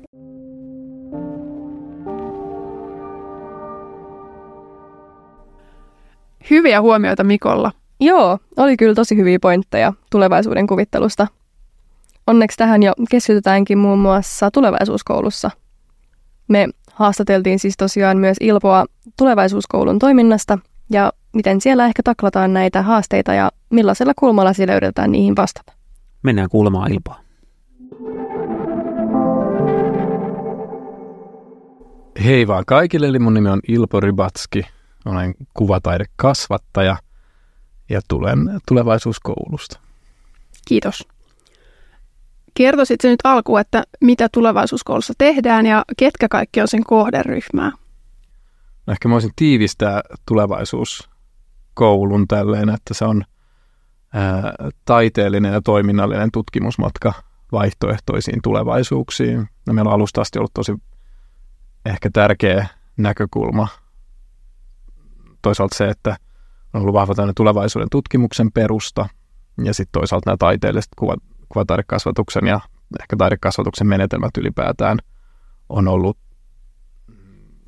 Hyviä huomioita Mikolla.
Joo, oli kyllä tosi hyviä pointteja tulevaisuuden kuvittelusta. Onneksi tähän jo keskitytäänkin muun muassa tulevaisuuskoulussa. Me haastateltiin siis tosiaan myös Ilpoa tulevaisuuskoulun toiminnasta ja miten siellä ehkä taklataan näitä haasteita ja millaisella kulmalla siellä yritetään niihin vastata.
Mennään kuulemaan Ilpoa.
Hei vaan kaikille, eli mun nimi on Ilpo Ribatski. Olen kuvataidekasvattaja ja tulen tulevaisuuskoulusta.
Kiitos. Kertoisit nyt alkuun, että mitä tulevaisuuskoulussa tehdään ja ketkä kaikki on sen kohderyhmää?
No ehkä mä voisin tiivistää tulevaisuuskoulun tälleen, että se on ää, taiteellinen ja toiminnallinen tutkimusmatka vaihtoehtoisiin tulevaisuuksiin. No meillä on alusta asti ollut tosi ehkä tärkeä näkökulma. Toisaalta se, että on ollut vahva tulevaisuuden tutkimuksen perusta ja sitten toisaalta nämä taiteelliset kuvat, kuvataidekasvatuksen ja ehkä taidekasvatuksen menetelmät ylipäätään on ollut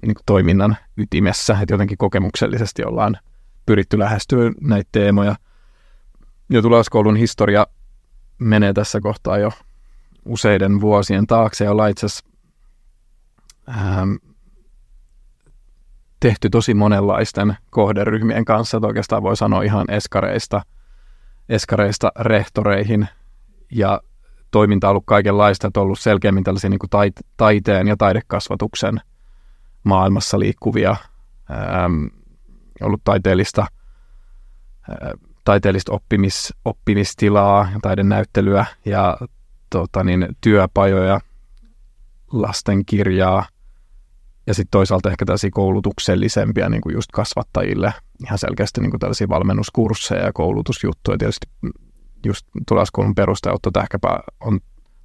niin kuin toiminnan ytimessä, että jotenkin kokemuksellisesti ollaan pyritty lähestyä näitä teemoja. Ja tuloskoulun historia menee tässä kohtaa jo useiden vuosien taakse. Ja ollaan itse ähm, tehty tosi monenlaisten kohderyhmien kanssa, että oikeastaan voi sanoa ihan eskareista, eskareista rehtoreihin – ja toiminta on ollut kaikenlaista, että on ollut selkeämmin tällaisia niin kuin tait- taiteen ja taidekasvatuksen maailmassa liikkuvia, ähm, ollut taiteellista, äh, taiteellista oppimis, oppimistilaa ja taidenäyttelyä ja tota, niin, työpajoja, lastenkirjaa ja sitten toisaalta ehkä tällaisia koulutuksellisempia niin kuin just kasvattajille, ihan selkeästi niin kuin tällaisia valmennuskursseja ja koulutusjuttuja. Tietysti just tuloskoulun perustaja Otto Tähkäpä on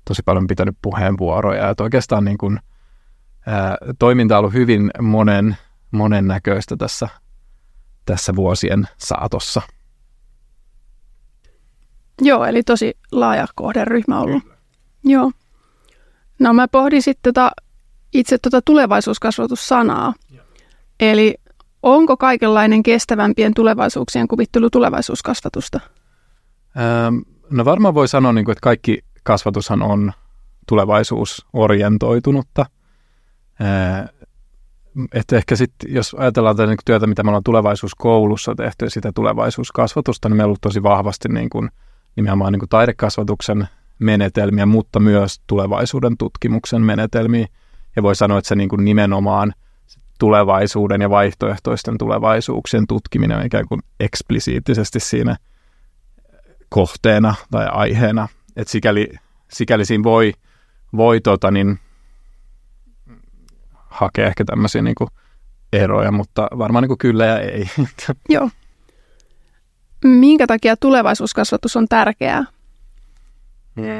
tosi paljon pitänyt puheenvuoroja. Että oikeastaan niin kuin, ää, toiminta on ollut hyvin monen, monen näköistä tässä, tässä vuosien saatossa.
Joo, eli tosi laaja kohderyhmä ollut. Kyllä. Joo. No mä pohdin sitten tota, itse tuota tulevaisuuskasvatussanaa. Eli onko kaikenlainen kestävämpien tulevaisuuksien kuvittelu tulevaisuuskasvatusta?
No varmaan voi sanoa, niin kuin, että kaikki kasvatushan on tulevaisuusorientoitunutta. Että ehkä sitten, jos ajatellaan tätä niin työtä, mitä me ollaan tulevaisuuskoulussa tehty ja sitä tulevaisuuskasvatusta, niin on ollut tosi vahvasti niin kuin, nimenomaan niin kuin taidekasvatuksen menetelmiä, mutta myös tulevaisuuden tutkimuksen menetelmiä. Ja voi sanoa, että se niin kuin nimenomaan tulevaisuuden ja vaihtoehtoisten tulevaisuuksien tutkiminen on ikään kuin eksplisiittisesti siinä kohteena tai aiheena. Että sikäli, sikäli siinä voi, voi tota niin, hakea ehkä tämmöisiä niin kuin eroja, mutta varmaan niin kuin kyllä ja ei. <laughs>
Joo. Minkä takia tulevaisuuskasvatus on tärkeää?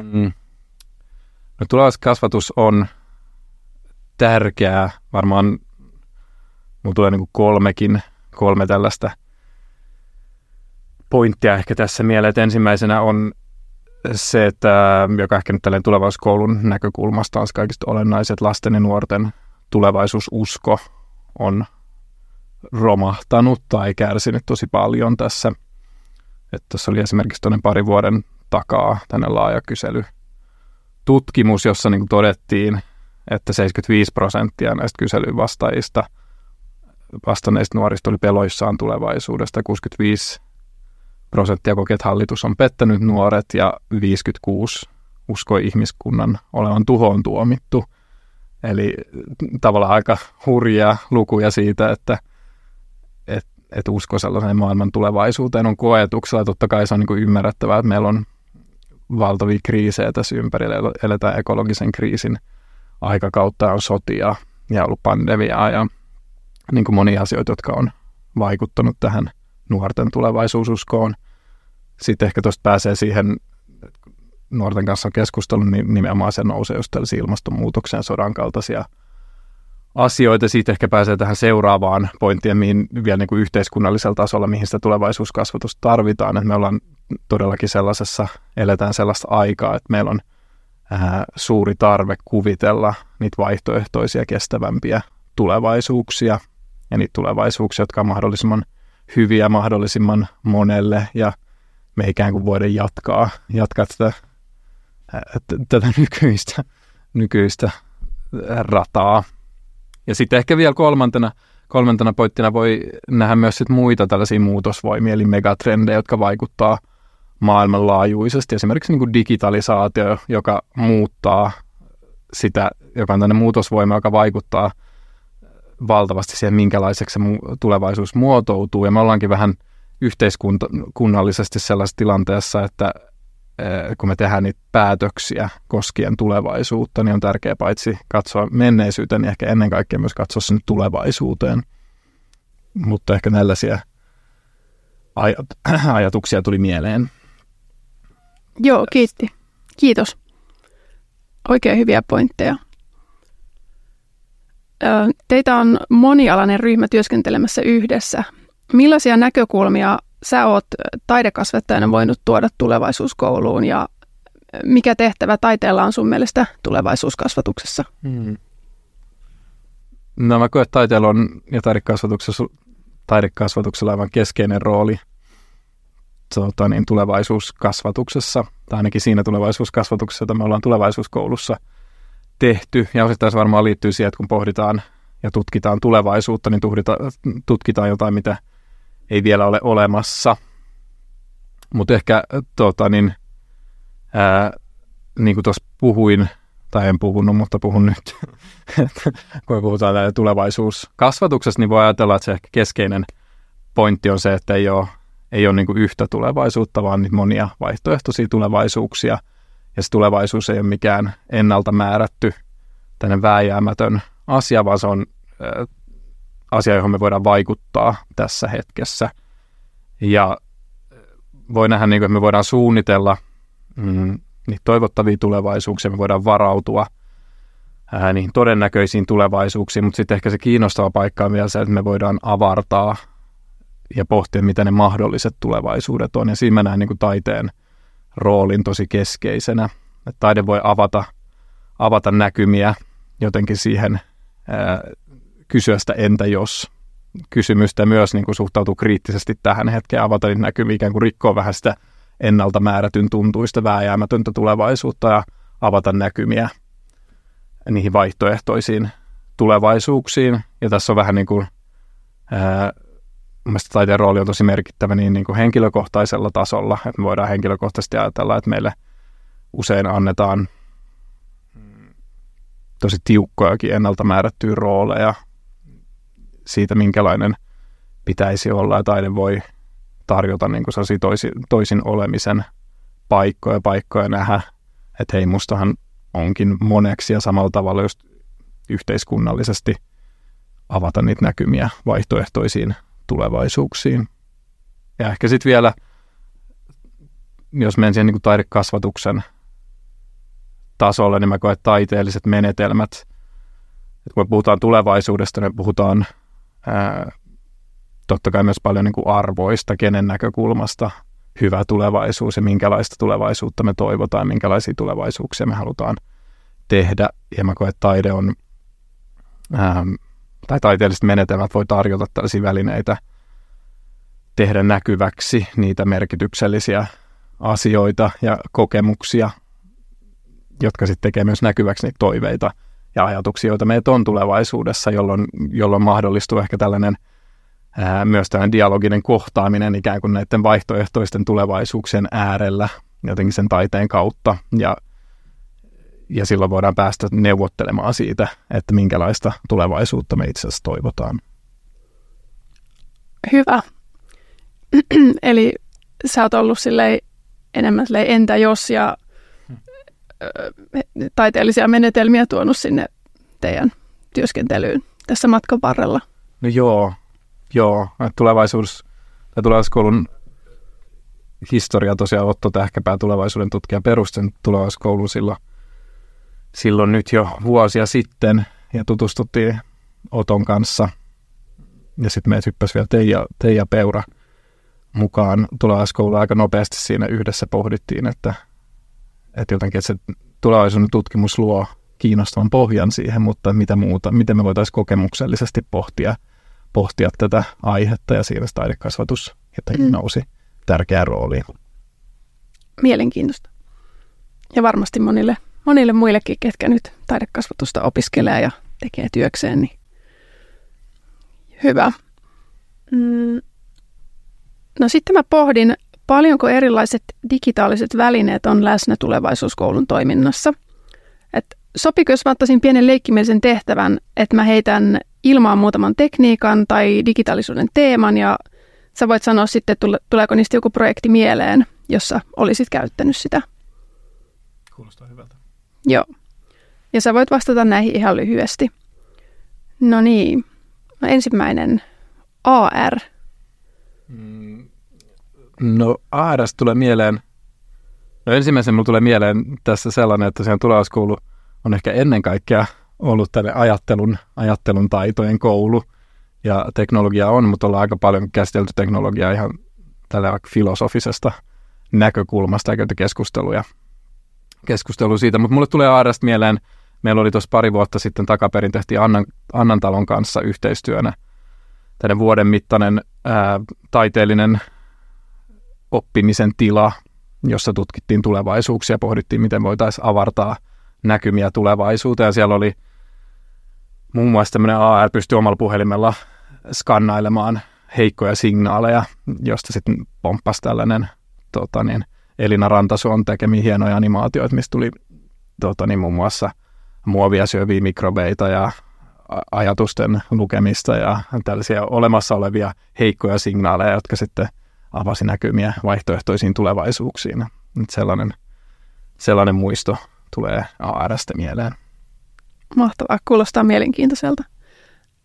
Mm. No, tulevaisuuskasvatus on tärkeää. Varmaan mulla tulee niin kuin kolmekin, kolme tällaista pointtia ehkä tässä mieleen. Että ensimmäisenä on se, että joka ehkä nyt tulevaisuuskoulun näkökulmasta on kaikista olennaiset lasten ja nuorten tulevaisuususko on romahtanut tai kärsinyt tosi paljon tässä. Että tuossa oli esimerkiksi tuonne pari vuoden takaa tänne laaja kysely tutkimus, jossa niin todettiin, että 75 prosenttia näistä kyselyyn vastaajista vastanneista nuorista oli peloissaan tulevaisuudesta. 65 prosenttia koki, että hallitus on pettänyt nuoret ja 56 uskoi ihmiskunnan olevan tuhoon tuomittu. Eli tavallaan aika hurjia lukuja siitä, että et, et usko sellaiseen maailman tulevaisuuteen on koetuksella. Totta kai se on niin kuin ymmärrettävää, että meillä on valtavia kriisejä tässä ympärillä. Eletään ekologisen kriisin aikakautta, on sotia ja ollut pandemiaa ja niin kuin monia asioita, jotka on vaikuttanut tähän nuorten tulevaisuususkoon. Sitten ehkä tuosta pääsee siihen, nuorten kanssa on keskustellut, niin nimenomaan se nousee just tällaisia ilmastonmuutoksen sodan kaltaisia asioita. Siitä ehkä pääsee tähän seuraavaan pointtiin, mihin vielä niin kuin yhteiskunnallisella tasolla, mihin sitä tulevaisuuskasvatusta tarvitaan. Että me ollaan todellakin sellaisessa, eletään sellaista aikaa, että meillä on ää, suuri tarve kuvitella niitä vaihtoehtoisia, kestävämpiä tulevaisuuksia ja niitä tulevaisuuksia, jotka on mahdollisimman hyviä mahdollisimman monelle ja me ikään kuin voida jatkaa, jatkaa tätä, tätä nykyistä, nykyistä rataa. Ja sitten ehkä vielä kolmantena, kolmantena pointtina voi nähdä myös sit muita tällaisia muutosvoimia, eli megatrendejä, jotka vaikuttaa maailmanlaajuisesti. Esimerkiksi niin kuin digitalisaatio, joka muuttaa sitä, joka on tämmöinen muutosvoima, joka vaikuttaa valtavasti siihen, minkälaiseksi se tulevaisuus muotoutuu. Ja me ollaankin vähän yhteiskunnallisesti sellaisessa tilanteessa, että eh, kun me tehdään niitä päätöksiä koskien tulevaisuutta, niin on tärkeää paitsi katsoa menneisyyteen, niin ehkä ennen kaikkea myös katsoa sen tulevaisuuteen. Mutta ehkä tällaisia aj- <clears throat> ajatuksia tuli mieleen.
Joo, kiitti. Kiitos. Oikein hyviä pointteja. Teitä on monialainen ryhmä työskentelemässä yhdessä. Millaisia näkökulmia sä oot taidekasvattajana voinut tuoda tulevaisuuskouluun ja mikä tehtävä taiteella on sun mielestä tulevaisuuskasvatuksessa? Hmm.
No mä koen, että taiteella on ja taidekasvatuksessa, taidekasvatuksella aivan keskeinen rooli tota, niin, tulevaisuuskasvatuksessa, tai ainakin siinä tulevaisuuskasvatuksessa, jota me ollaan tulevaisuuskoulussa tehty. Ja osittain se varmaan liittyy siihen, että kun pohditaan ja tutkitaan tulevaisuutta, niin tutkitaan jotain, mitä ei vielä ole olemassa. Mutta ehkä tota, niin, ää, niin kuin tuossa puhuin, tai en puhunut, mutta puhun nyt, <laughs> kun puhutaan tulevaisuuskasvatuksesta, niin voi ajatella, että se ehkä keskeinen pointti on se, että ei ole, ei ole niin kuin yhtä tulevaisuutta, vaan niitä monia vaihtoehtoisia tulevaisuuksia. Ja se tulevaisuus ei ole mikään ennalta määrätty, tänne vääjäämätön asia, vaan se on asia, johon me voidaan vaikuttaa tässä hetkessä. Ja voi nähdä, niin kuin, että me voidaan suunnitella mm, niitä toivottavia tulevaisuuksia, me voidaan varautua ää, niihin todennäköisiin tulevaisuuksiin, mutta sitten ehkä se kiinnostava paikka on vielä se, että me voidaan avartaa ja pohtia, mitä ne mahdolliset tulevaisuudet on. Ja siinä mä näen niin kuin taiteen roolin tosi keskeisenä. Että taide voi avata, avata näkymiä jotenkin siihen ää, kysyä sitä entä jos kysymystä myös niin kuin suhtautuu kriittisesti tähän hetkeen avata niitä näkymiä, ikään kuin rikkoa vähän sitä ennalta määrätyn tuntuista vääjäämätöntä tulevaisuutta ja avata näkymiä niihin vaihtoehtoisiin tulevaisuuksiin. Ja tässä on vähän niin kuin, ää, taiteen rooli on tosi merkittävä niin, niin kuin henkilökohtaisella tasolla, että me voidaan henkilökohtaisesti ajatella, että meille usein annetaan tosi tiukkojakin ennalta määrättyjä rooleja siitä, minkälainen pitäisi olla ja taide voi tarjota niin kuin toisin, toisin olemisen paikkoja, paikkoja nähdä, että hei, mustahan onkin moneksi ja samalla tavalla just yhteiskunnallisesti avata niitä näkymiä vaihtoehtoisiin tulevaisuuksiin. Ja ehkä sitten vielä, jos menen siihen niin kuin taidekasvatuksen tasolle, niin mä koen, että taiteelliset menetelmät, että kun me puhutaan tulevaisuudesta, niin puhutaan ää, totta kai myös paljon niin kuin arvoista, kenen näkökulmasta hyvä tulevaisuus ja minkälaista tulevaisuutta me toivotaan, minkälaisia tulevaisuuksia me halutaan tehdä. Ja mä koen, että taide on, ää, tai taiteelliset menetelmät voi tarjota tällaisia välineitä tehdä näkyväksi niitä merkityksellisiä asioita ja kokemuksia, jotka sitten tekee myös näkyväksi niitä toiveita ja ajatuksia, joita meitä on tulevaisuudessa, jolloin, jolloin mahdollistuu ehkä tällainen ää, myös tällainen dialoginen kohtaaminen ikään kuin näiden vaihtoehtoisten tulevaisuuksien äärellä jotenkin sen taiteen kautta ja, ja silloin voidaan päästä neuvottelemaan siitä, että minkälaista tulevaisuutta me itse asiassa toivotaan.
Hyvä. <clears throat> Eli sä oot ollut silleen enemmän silleen entä jos ja taiteellisia menetelmiä tuonut sinne teidän työskentelyyn tässä matkan varrella?
No joo, joo. Tulevaisuus, tai tulevaisuuskoulun historia tosiaan Otto Tähkäpää tulevaisuuden tutkija perusten tulevaisuuskoulun silloin, silloin nyt jo vuosia sitten ja tutustuttiin Oton kanssa. Ja sitten meitä hyppäsi vielä Teija, Teija Peura mukaan tulevaisuuskouluun aika nopeasti siinä yhdessä pohdittiin, että että jotenkin että se tulevaisuuden tutkimus luo kiinnostavan pohjan siihen, mutta mitä muuta, miten me voitaisiin kokemuksellisesti pohtia, pohtia tätä aihetta ja siinä taidekasvatus jotenkin mm. nousi tärkeään rooliin.
Mielenkiintoista. Ja varmasti monille, monille muillekin, ketkä nyt taidekasvatusta opiskelee ja tekee työkseen, niin hyvä. Mm. No sitten mä pohdin paljonko erilaiset digitaaliset välineet on läsnä tulevaisuuskoulun toiminnassa. Et sopiko, jos mä ottaisin pienen leikkimielisen tehtävän, että mä heitän ilmaan muutaman tekniikan tai digitaalisuuden teeman ja sä voit sanoa sitten, tuleeko niistä joku projekti mieleen, jossa olisit käyttänyt sitä.
Kuulostaa hyvältä.
Joo. Ja sä voit vastata näihin ihan lyhyesti. No niin. No ensimmäinen AR.
Mm, No ARS tulee mieleen, no ensimmäisen mulle tulee mieleen tässä sellainen, että tosiaan tulevaisuuskoulu on ehkä ennen kaikkea ollut tänne ajattelun, ajattelun taitojen koulu. Ja teknologia on, mutta ollaan aika paljon käsitelty teknologiaa ihan tällä filosofisesta näkökulmasta ja keskusteluja, keskustelu siitä. Mutta mulle tulee ARS mieleen, meillä oli tuossa pari vuotta sitten takaperin tehtiin Annan, Annan talon kanssa yhteistyönä tänne vuoden mittainen ää, taiteellinen oppimisen tila, jossa tutkittiin tulevaisuuksia, pohdittiin, miten voitaisiin avartaa näkymiä tulevaisuuteen. Siellä oli muun muassa tämmöinen AR pystyi omalla puhelimella skannailemaan heikkoja signaaleja, josta sitten pomppasi tällainen tota niin, Elina Rantasuon tekemiä hienoja animaatioita, mistä tuli tota niin, muun muassa muovia syöviä mikrobeita ja ajatusten lukemista ja tällaisia olemassa olevia heikkoja signaaleja, jotka sitten – avasi näkymiä vaihtoehtoisiin tulevaisuuksiin. Nyt sellainen, sellainen muisto tulee ARstä mieleen.
Mahtavaa, kuulostaa mielenkiintoiselta.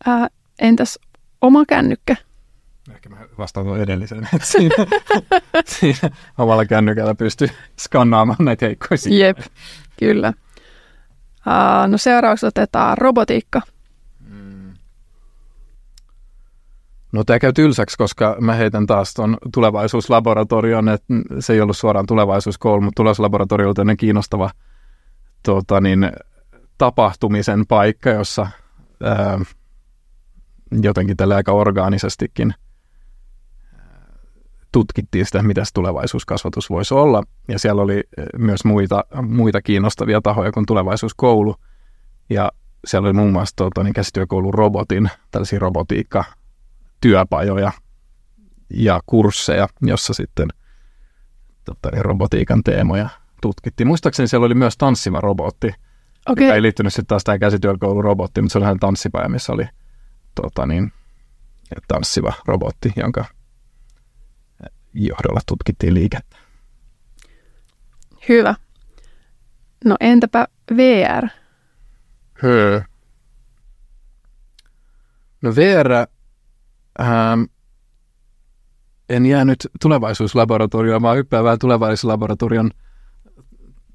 Ää, entäs oma kännykkä?
Ehkä mä vastaan tuon edellisen. siinä, <laughs> siinä omalla kännykällä pystyy skannaamaan näitä heikkoja
Jep, kyllä. Uh, no seuraavaksi otetaan robotiikka.
No tämä käy tylsäksi, koska mä heitän taas tuon tulevaisuuslaboratorion, että se ei ollut suoraan tulevaisuuskoulu, mutta tulevaisuuslaboratorio on kiinnostava tota niin, tapahtumisen paikka, jossa ää, jotenkin tällä aika orgaanisestikin tutkittiin sitä, mitä se tulevaisuuskasvatus voisi olla. Ja siellä oli myös muita, muita kiinnostavia tahoja kuin tulevaisuuskoulu. Ja siellä oli muun muassa tuota, niin käsityökoulun robotin, tällaisia robotiikka työpajoja ja kursseja, jossa sitten totta, niin robotiikan teemoja tutkittiin. Muistaakseni siellä oli myös tanssiva robotti, okay. ei liittynyt sitten taas tähän käsityökoulun robottiin, mutta se oli ihan tanssipaja, missä oli tota, niin, tanssiva robotti, jonka johdolla tutkittiin liikettä.
Hyvä. No entäpä VR?
Höö. No VR, ähm, en jäänyt tulevaisuuslaboratorioon, vaan hyppään vähän tulevaisuuslaboratorion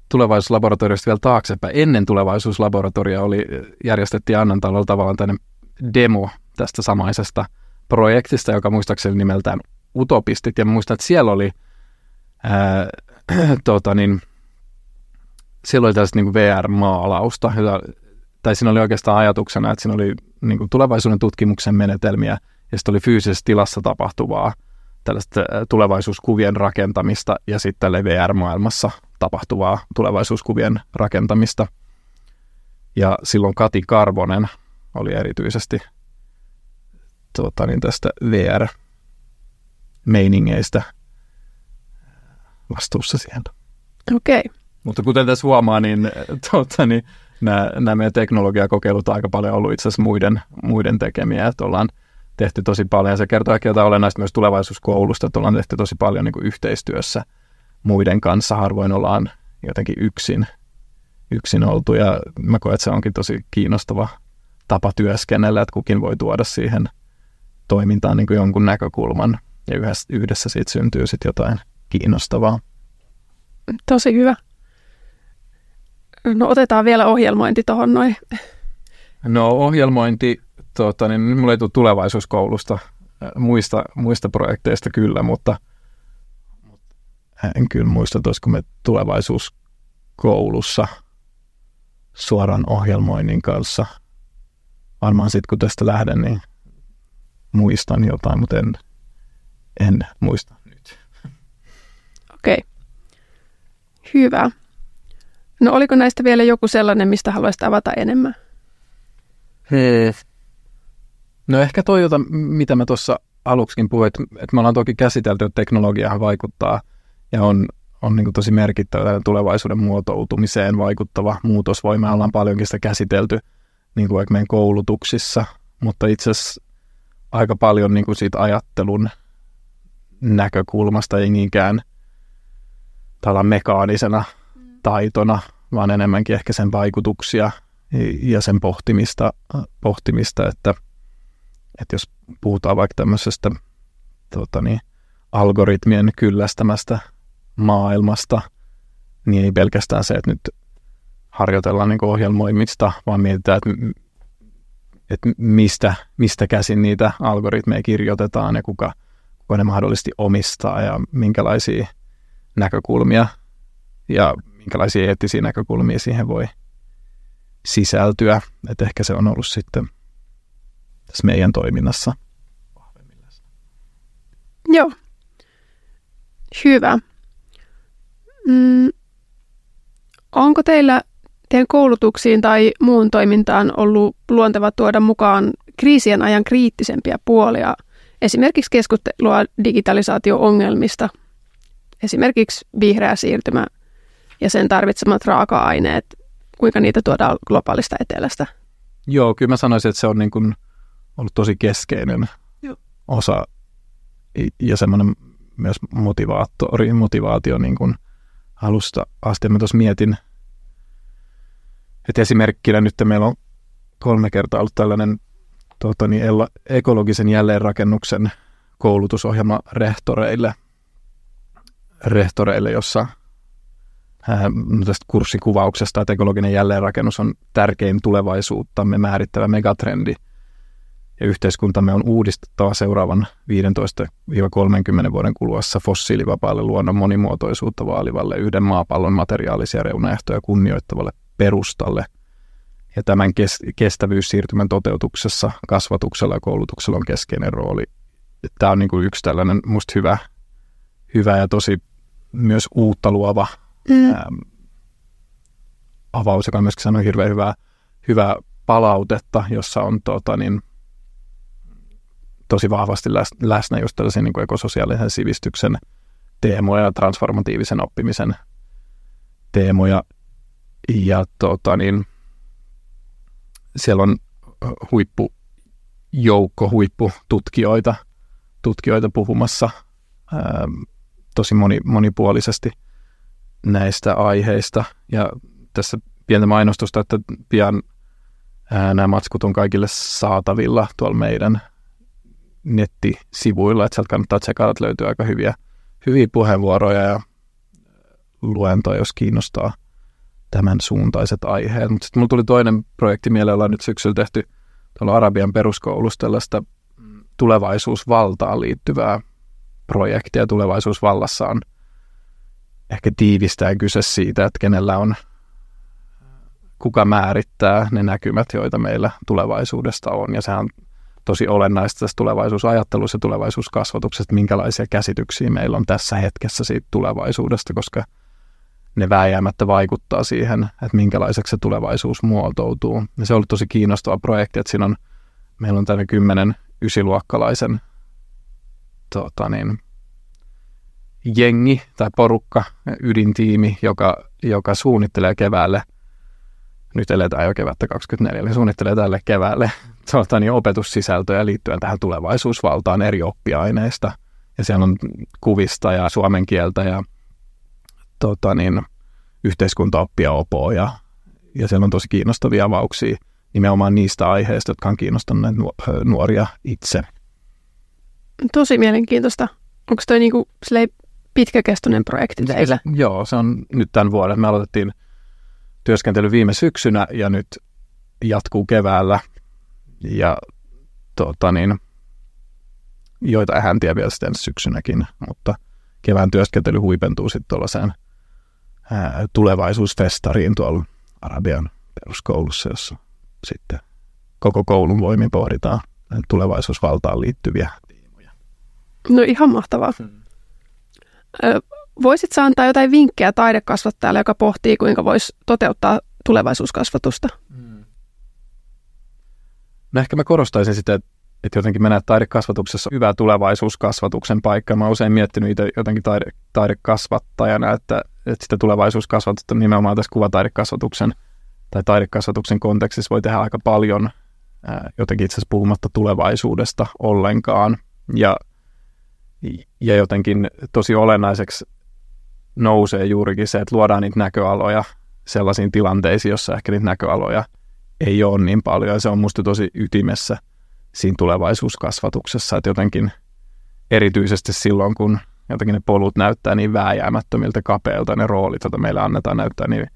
tulevaisuuslaboratoriosta vielä taaksepäin. Ennen tulevaisuuslaboratoria oli, järjestettiin Annan talolla tavallaan tämmöinen demo tästä samaisesta projektista, joka muistaakseni nimeltään Utopistit. Ja muistan, että siellä oli, ää, <clears throat> tota niin, siellä oli tällaista niin VR-maalausta, tai siinä oli oikeastaan ajatuksena, että siinä oli niin kuin tulevaisuuden tutkimuksen menetelmiä, ja sitten oli fyysisessä tilassa tapahtuvaa tällaista tulevaisuuskuvien rakentamista, ja sitten VR-maailmassa tapahtuvaa tulevaisuuskuvien rakentamista. Ja silloin Kati Karvonen oli erityisesti tuota, niin tästä VR-meiningeistä vastuussa siellä.
Okei. Okay.
Mutta kuten tässä huomaa, niin, tuota, niin nämä, nämä meidän teknologiakokeilut on aika paljon ollut itse asiassa muiden, muiden tekemiä, että ollaan tehty tosi paljon. Ja se kertoo ehkä jotain olennaista myös tulevaisuuskoulusta, että ollaan tehty tosi paljon niin kuin yhteistyössä muiden kanssa. Harvoin ollaan jotenkin yksin, yksin oltu ja mä koen, että se onkin tosi kiinnostava tapa työskennellä, että kukin voi tuoda siihen toimintaan niin kuin jonkun näkökulman ja yhdessä, yhdessä siitä syntyy sitten jotain kiinnostavaa.
Tosi hyvä. No otetaan vielä ohjelmointi tuohon noin.
No ohjelmointi, tuota, niin nyt mulla ei tule tulevaisuuskoulusta äh, muista, muista projekteista kyllä, mutta en kyllä muista, että olisiko me tulevaisuuskoulussa suoran ohjelmoinnin kanssa. Varmaan sitten kun tästä lähden, niin muistan jotain, mutta en, en muista nyt.
Okei. Okay. Hyvä. No oliko näistä vielä joku sellainen, mistä haluaisit avata enemmän?
Hei. No ehkä toi, jota, mitä mä tuossa aluksikin puhuin, että, että me ollaan toki käsitelty, että teknologiahan vaikuttaa ja on, on niin tosi merkittävä tulevaisuuden muotoutumiseen vaikuttava muutosvoima. Ollaan paljonkin sitä käsitelty niin kuin vaikka meidän koulutuksissa, mutta itse asiassa aika paljon niin kuin siitä ajattelun näkökulmasta, ei niinkään mekaanisena taitona, vaan enemmänkin ehkä sen vaikutuksia ja sen pohtimista, pohtimista että, että jos puhutaan vaikka tämmöisestä tota niin, algoritmien kyllästämästä maailmasta, niin ei pelkästään se, että nyt harjoitellaan niin ohjelmoimista, vaan mietitään, että, että mistä, mistä käsin niitä algoritmeja kirjoitetaan ja kuka, kuka ne mahdollisesti omistaa ja minkälaisia näkökulmia ja minkälaisia eettisiä näkökulmia siihen voi sisältyä. Että ehkä se on ollut sitten tässä meidän toiminnassa
Joo. Hyvä. Mm. Onko teillä teidän koulutuksiin tai muun toimintaan ollut luonteva tuoda mukaan kriisien ajan kriittisempiä puolia, esimerkiksi keskustelua digitalisaatio-ongelmista, esimerkiksi vihreä siirtymä ja sen tarvitsemat raaka-aineet, kuinka niitä tuodaan globaalista etelästä?
Joo, kyllä mä sanoisin, että se on niin kuin ollut tosi keskeinen Joo. osa ja semmoinen myös motivaattori, motivaatio niin kuin alusta asti. Mä tuossa mietin, että esimerkkinä nyt meillä on kolme kertaa ollut tällainen tuota, niin, ekologisen jälleenrakennuksen koulutusohjelma rehtoreille, rehtoreille jossa no tästä kurssikuvauksesta, että ekologinen jälleenrakennus on tärkein tulevaisuuttamme määrittävä megatrendi. Ja yhteiskuntamme on uudistettava seuraavan 15-30 vuoden kuluessa fossiilivapaalle luonnon monimuotoisuutta vaalivalle yhden maapallon materiaalisia reunaehtoja kunnioittavalle perustalle. Ja tämän kestävyyssiirtymän toteutuksessa kasvatuksella ja koulutuksella on keskeinen rooli. Tämä on niin kuin yksi tällainen musta hyvä, hyvä ja tosi myös uutta luova mm. äm, avaus, joka on myöskin sanonut hirveän hyvää, hyvää palautetta, jossa on tota, niin, tosi vahvasti läsnä just tällaisen niin kuin ekososiaalisen sivistyksen teemoja ja transformatiivisen oppimisen teemoja. Ja tota, niin, siellä on huippu joukko huippututkijoita tutkijoita puhumassa ää, tosi moni, monipuolisesti näistä aiheista. Ja tässä pientä mainostusta, että pian ää, nämä matskut on kaikille saatavilla tuolla meidän nettisivuilla, että sieltä kannattaa tsekata, että löytyy aika hyviä, hyviä puheenvuoroja ja luentoja, jos kiinnostaa tämän suuntaiset aiheet. Mutta sitten mulla tuli toinen projekti mieleen, ollaan nyt syksyllä tehty tuolla Arabian peruskoulussa tällaista tulevaisuusvaltaan liittyvää projektia. Tulevaisuusvallassa on ehkä tiivistää kyse siitä, että kenellä on, kuka määrittää ne näkymät, joita meillä tulevaisuudesta on. Ja sehän on tosi olennaista tässä tulevaisuusajattelussa ja tulevaisuuskasvatuksessa, minkälaisia käsityksiä meillä on tässä hetkessä siitä tulevaisuudesta, koska ne vääjäämättä vaikuttaa siihen, että minkälaiseksi se tulevaisuus muotoutuu. Ja se on ollut tosi kiinnostava projekti, että siinä on, meillä on tänne kymmenen ysiluokkalaisen tota niin, jengi tai porukka, ydintiimi, joka, joka suunnittelee keväälle, nyt eletään jo kevättä 24, eli suunnittelee tälle keväälle tuota, niin opetussisältöjä liittyen tähän tulevaisuusvaltaan eri oppiaineista. Ja siellä on kuvista ja suomen kieltä ja tota, niin, yhteiskuntaoppia opoa ja, ja siellä on tosi kiinnostavia avauksia nimenomaan niistä aiheista, jotka on kiinnostaneet nuoria itse.
Tosi mielenkiintoista. Onko toi niinku pitkäkestoinen projekti teillä?
Joo, se on nyt tämän vuoden. Me aloitettiin työskentely viime syksynä ja nyt jatkuu keväällä. Ja tota niin, joita häntiä vielä sitten syksynäkin, mutta kevään työskentely huipentuu sitten tuollaiseen tulevaisuusfestariin tuolla Arabian peruskoulussa, jossa sitten koko koulun voimin pohditaan tulevaisuusvaltaan liittyviä teemoja.
No ihan mahtavaa. Hmm. Voisit sä antaa jotain vinkkejä taidekasvattajalle, joka pohtii, kuinka voisi toteuttaa tulevaisuuskasvatusta? Hmm.
No ehkä mä korostaisin sitä, että jotenkin mennä taidekasvatuksessa hyvä tulevaisuuskasvatuksen paikka. Mä oon usein miettinyt itse jotenkin taide, taidekasvattajana, että, että sitä tulevaisuuskasvatusta nimenomaan tässä kuvataidekasvatuksen – tai taidekasvatuksen kontekstissa voi tehdä aika paljon ää, jotenkin itse asiassa puhumatta tulevaisuudesta ollenkaan. Ja, ja jotenkin tosi olennaiseksi nousee juurikin se, että luodaan niitä näköaloja sellaisiin tilanteisiin, jossa ehkä niitä näköaloja ei ole niin paljon. Ja se on musta tosi ytimessä siinä tulevaisuuskasvatuksessa, että jotenkin erityisesti silloin, kun jotenkin ne polut näyttää niin vääjäämättömiltä kapeilta, ne roolit, joita meillä annetaan näyttää niin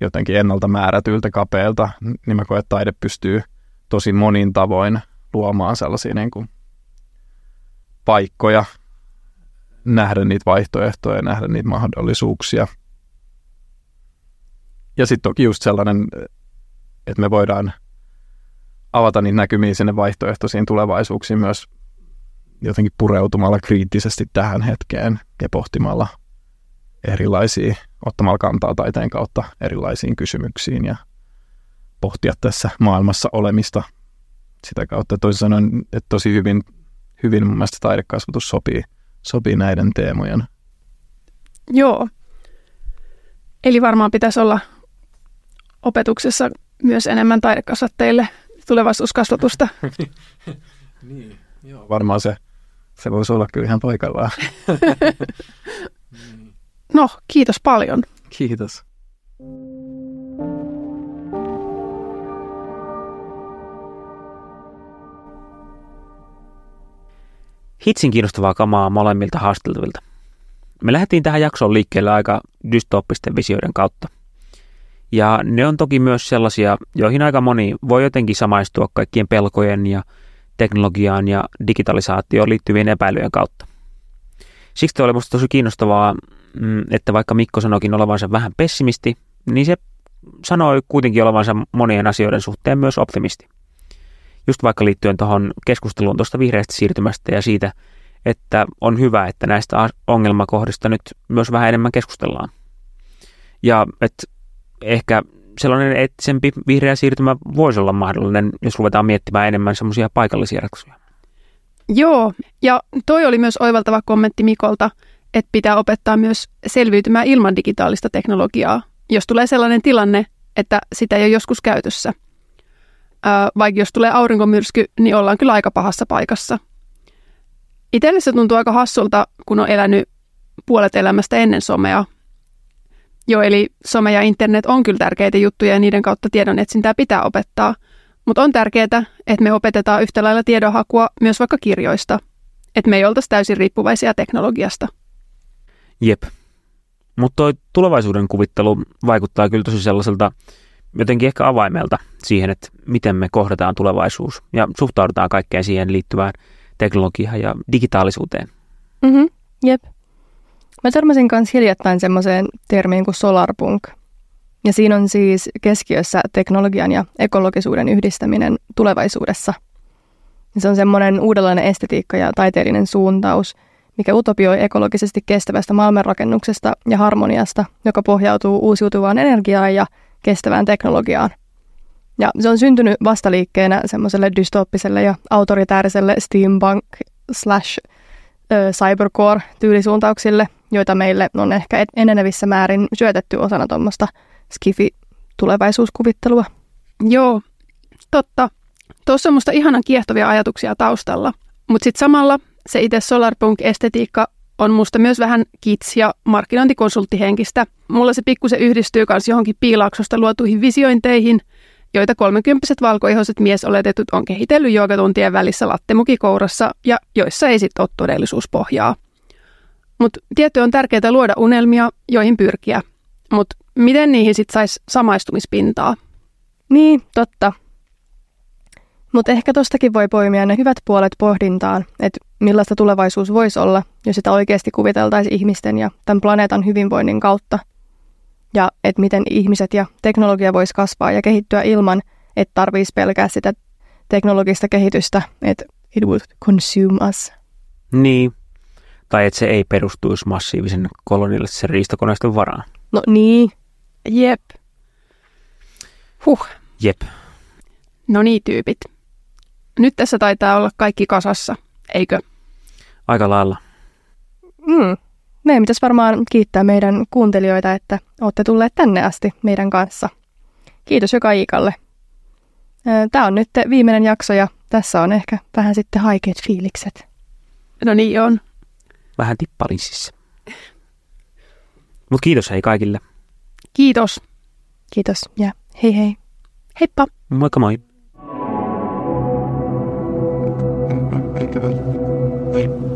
jotenkin ennalta määrätyiltä kapeilta, niin mä koen, että taide pystyy tosi monin tavoin luomaan sellaisia niin kuin paikkoja, nähdä niitä vaihtoehtoja, nähdä niitä mahdollisuuksia. Ja sitten toki just sellainen, että me voidaan avata niitä näkymiä sinne vaihtoehtoisiin tulevaisuuksiin myös jotenkin pureutumalla kriittisesti tähän hetkeen ja pohtimalla erilaisia, ottamalla kantaa taiteen kautta erilaisiin kysymyksiin ja pohtia tässä maailmassa olemista sitä kautta. Toisin sanoen, että tosi hyvin, hyvin mun mielestä taidekasvatus sopii, sopii näiden teemojen.
Joo. Eli varmaan pitäisi olla opetuksessa myös enemmän taidekasvattajille tulevaisuuskasvatusta. <laughs>
niin, joo. Varmaan se, se voisi olla kyllä ihan paikallaan. <laughs>
No, kiitos paljon.
Kiitos.
Hitsin kiinnostavaa kamaa molemmilta haasteltavilta. Me lähdettiin tähän jaksoon liikkeelle aika dystooppisten visioiden kautta. Ja ne on toki myös sellaisia, joihin aika moni voi jotenkin samaistua kaikkien pelkojen ja teknologiaan ja digitalisaatioon liittyvien epäilyjen kautta. Siksi oli minusta tosi kiinnostavaa Mm, että vaikka Mikko sanoikin olevansa vähän pessimisti, niin se sanoi kuitenkin olevansa monien asioiden suhteen myös optimisti. Just vaikka liittyen tuohon keskusteluun tuosta vihreästä siirtymästä ja siitä, että on hyvä, että näistä ongelmakohdista nyt myös vähän enemmän keskustellaan. Ja että ehkä sellainen eettisempi vihreä siirtymä voisi olla mahdollinen, jos ruvetaan miettimään enemmän semmoisia paikallisia ratkaisuja.
Joo, ja toi oli myös oivaltava kommentti Mikolta – että pitää opettaa myös selviytymään ilman digitaalista teknologiaa, jos tulee sellainen tilanne, että sitä ei ole joskus käytössä. vaikka jos tulee aurinkomyrsky, niin ollaan kyllä aika pahassa paikassa. Itselle se tuntuu aika hassulta, kun on elänyt puolet elämästä ennen somea. Joo, eli some ja internet on kyllä tärkeitä juttuja ja niiden kautta tiedon etsintää pitää opettaa. Mutta on tärkeää, että me opetetaan yhtä lailla tiedonhakua myös vaikka kirjoista. Että me ei oltaisi täysin riippuvaisia teknologiasta.
Jep. Mutta tuo tulevaisuuden kuvittelu vaikuttaa kyllä tosi sellaiselta jotenkin ehkä avaimelta siihen, että miten me kohdataan tulevaisuus ja suhtaudutaan kaikkeen siihen liittyvään teknologiaan ja digitaalisuuteen.
Mm-hmm. Jep. Mä törmäsin kanssa hiljattain semmoiseen termiin kuin solarpunk. Ja siinä on siis keskiössä teknologian ja ekologisuuden yhdistäminen tulevaisuudessa. Ja se on semmoinen uudenlainen estetiikka ja taiteellinen suuntaus, mikä utopioi ekologisesti kestävästä maailmanrakennuksesta ja harmoniasta, joka pohjautuu uusiutuvaan energiaan ja kestävään teknologiaan. Ja se on syntynyt vastaliikkeenä semmoiselle dystoppiselle ja autoritääriselle steampunk slash cybercore-tyylisuuntauksille, joita meille on ehkä enenevissä määrin syötetty osana tuommoista skifi-tulevaisuuskuvittelua.
Joo, totta. Tuossa on musta ihanan kiehtovia ajatuksia taustalla, mutta sitten samalla se itse solarpunk-estetiikka on musta myös vähän kits- ja markkinointikonsulttihenkistä. Mulla se pikkusen yhdistyy myös johonkin piilaaksosta luotuihin visiointeihin, joita kolmekymppiset valkoihoiset miesoletetut on kehitellyt joogatuntien välissä lattemukikourassa ja joissa ei sitten ole todellisuuspohjaa. Mutta tietty on tärkeää luoda unelmia, joihin pyrkiä. Mutta miten niihin sitten saisi samaistumispintaa?
Niin, totta. Mutta ehkä tostakin voi poimia ne hyvät puolet pohdintaan, että millaista tulevaisuus voisi olla, jos sitä oikeasti kuviteltaisiin ihmisten ja tämän planeetan hyvinvoinnin kautta. Ja että miten ihmiset ja teknologia voisi kasvaa ja kehittyä ilman, että tarvitsisi pelkää sitä teknologista kehitystä, että it would consume us.
Niin, tai että se ei perustuisi massiivisen kolonialistisen riistokoneiston varaan.
No niin.
Jep. Huh.
Jep.
No niin, tyypit. Nyt tässä taitaa olla kaikki kasassa, eikö?
Aika lailla.
Mm. Meidän pitäisi varmaan kiittää meidän kuuntelijoita, että olette tulleet tänne asti meidän kanssa. Kiitos joka Iikalle. Tämä on nyt viimeinen jakso ja tässä on ehkä vähän sitten haikeat fiilikset.
No niin on.
Vähän tippalinsissä. Mutta kiitos hei kaikille.
Kiitos.
Kiitos ja hei hei.
Heippa.
Moikka moi.
Thank you.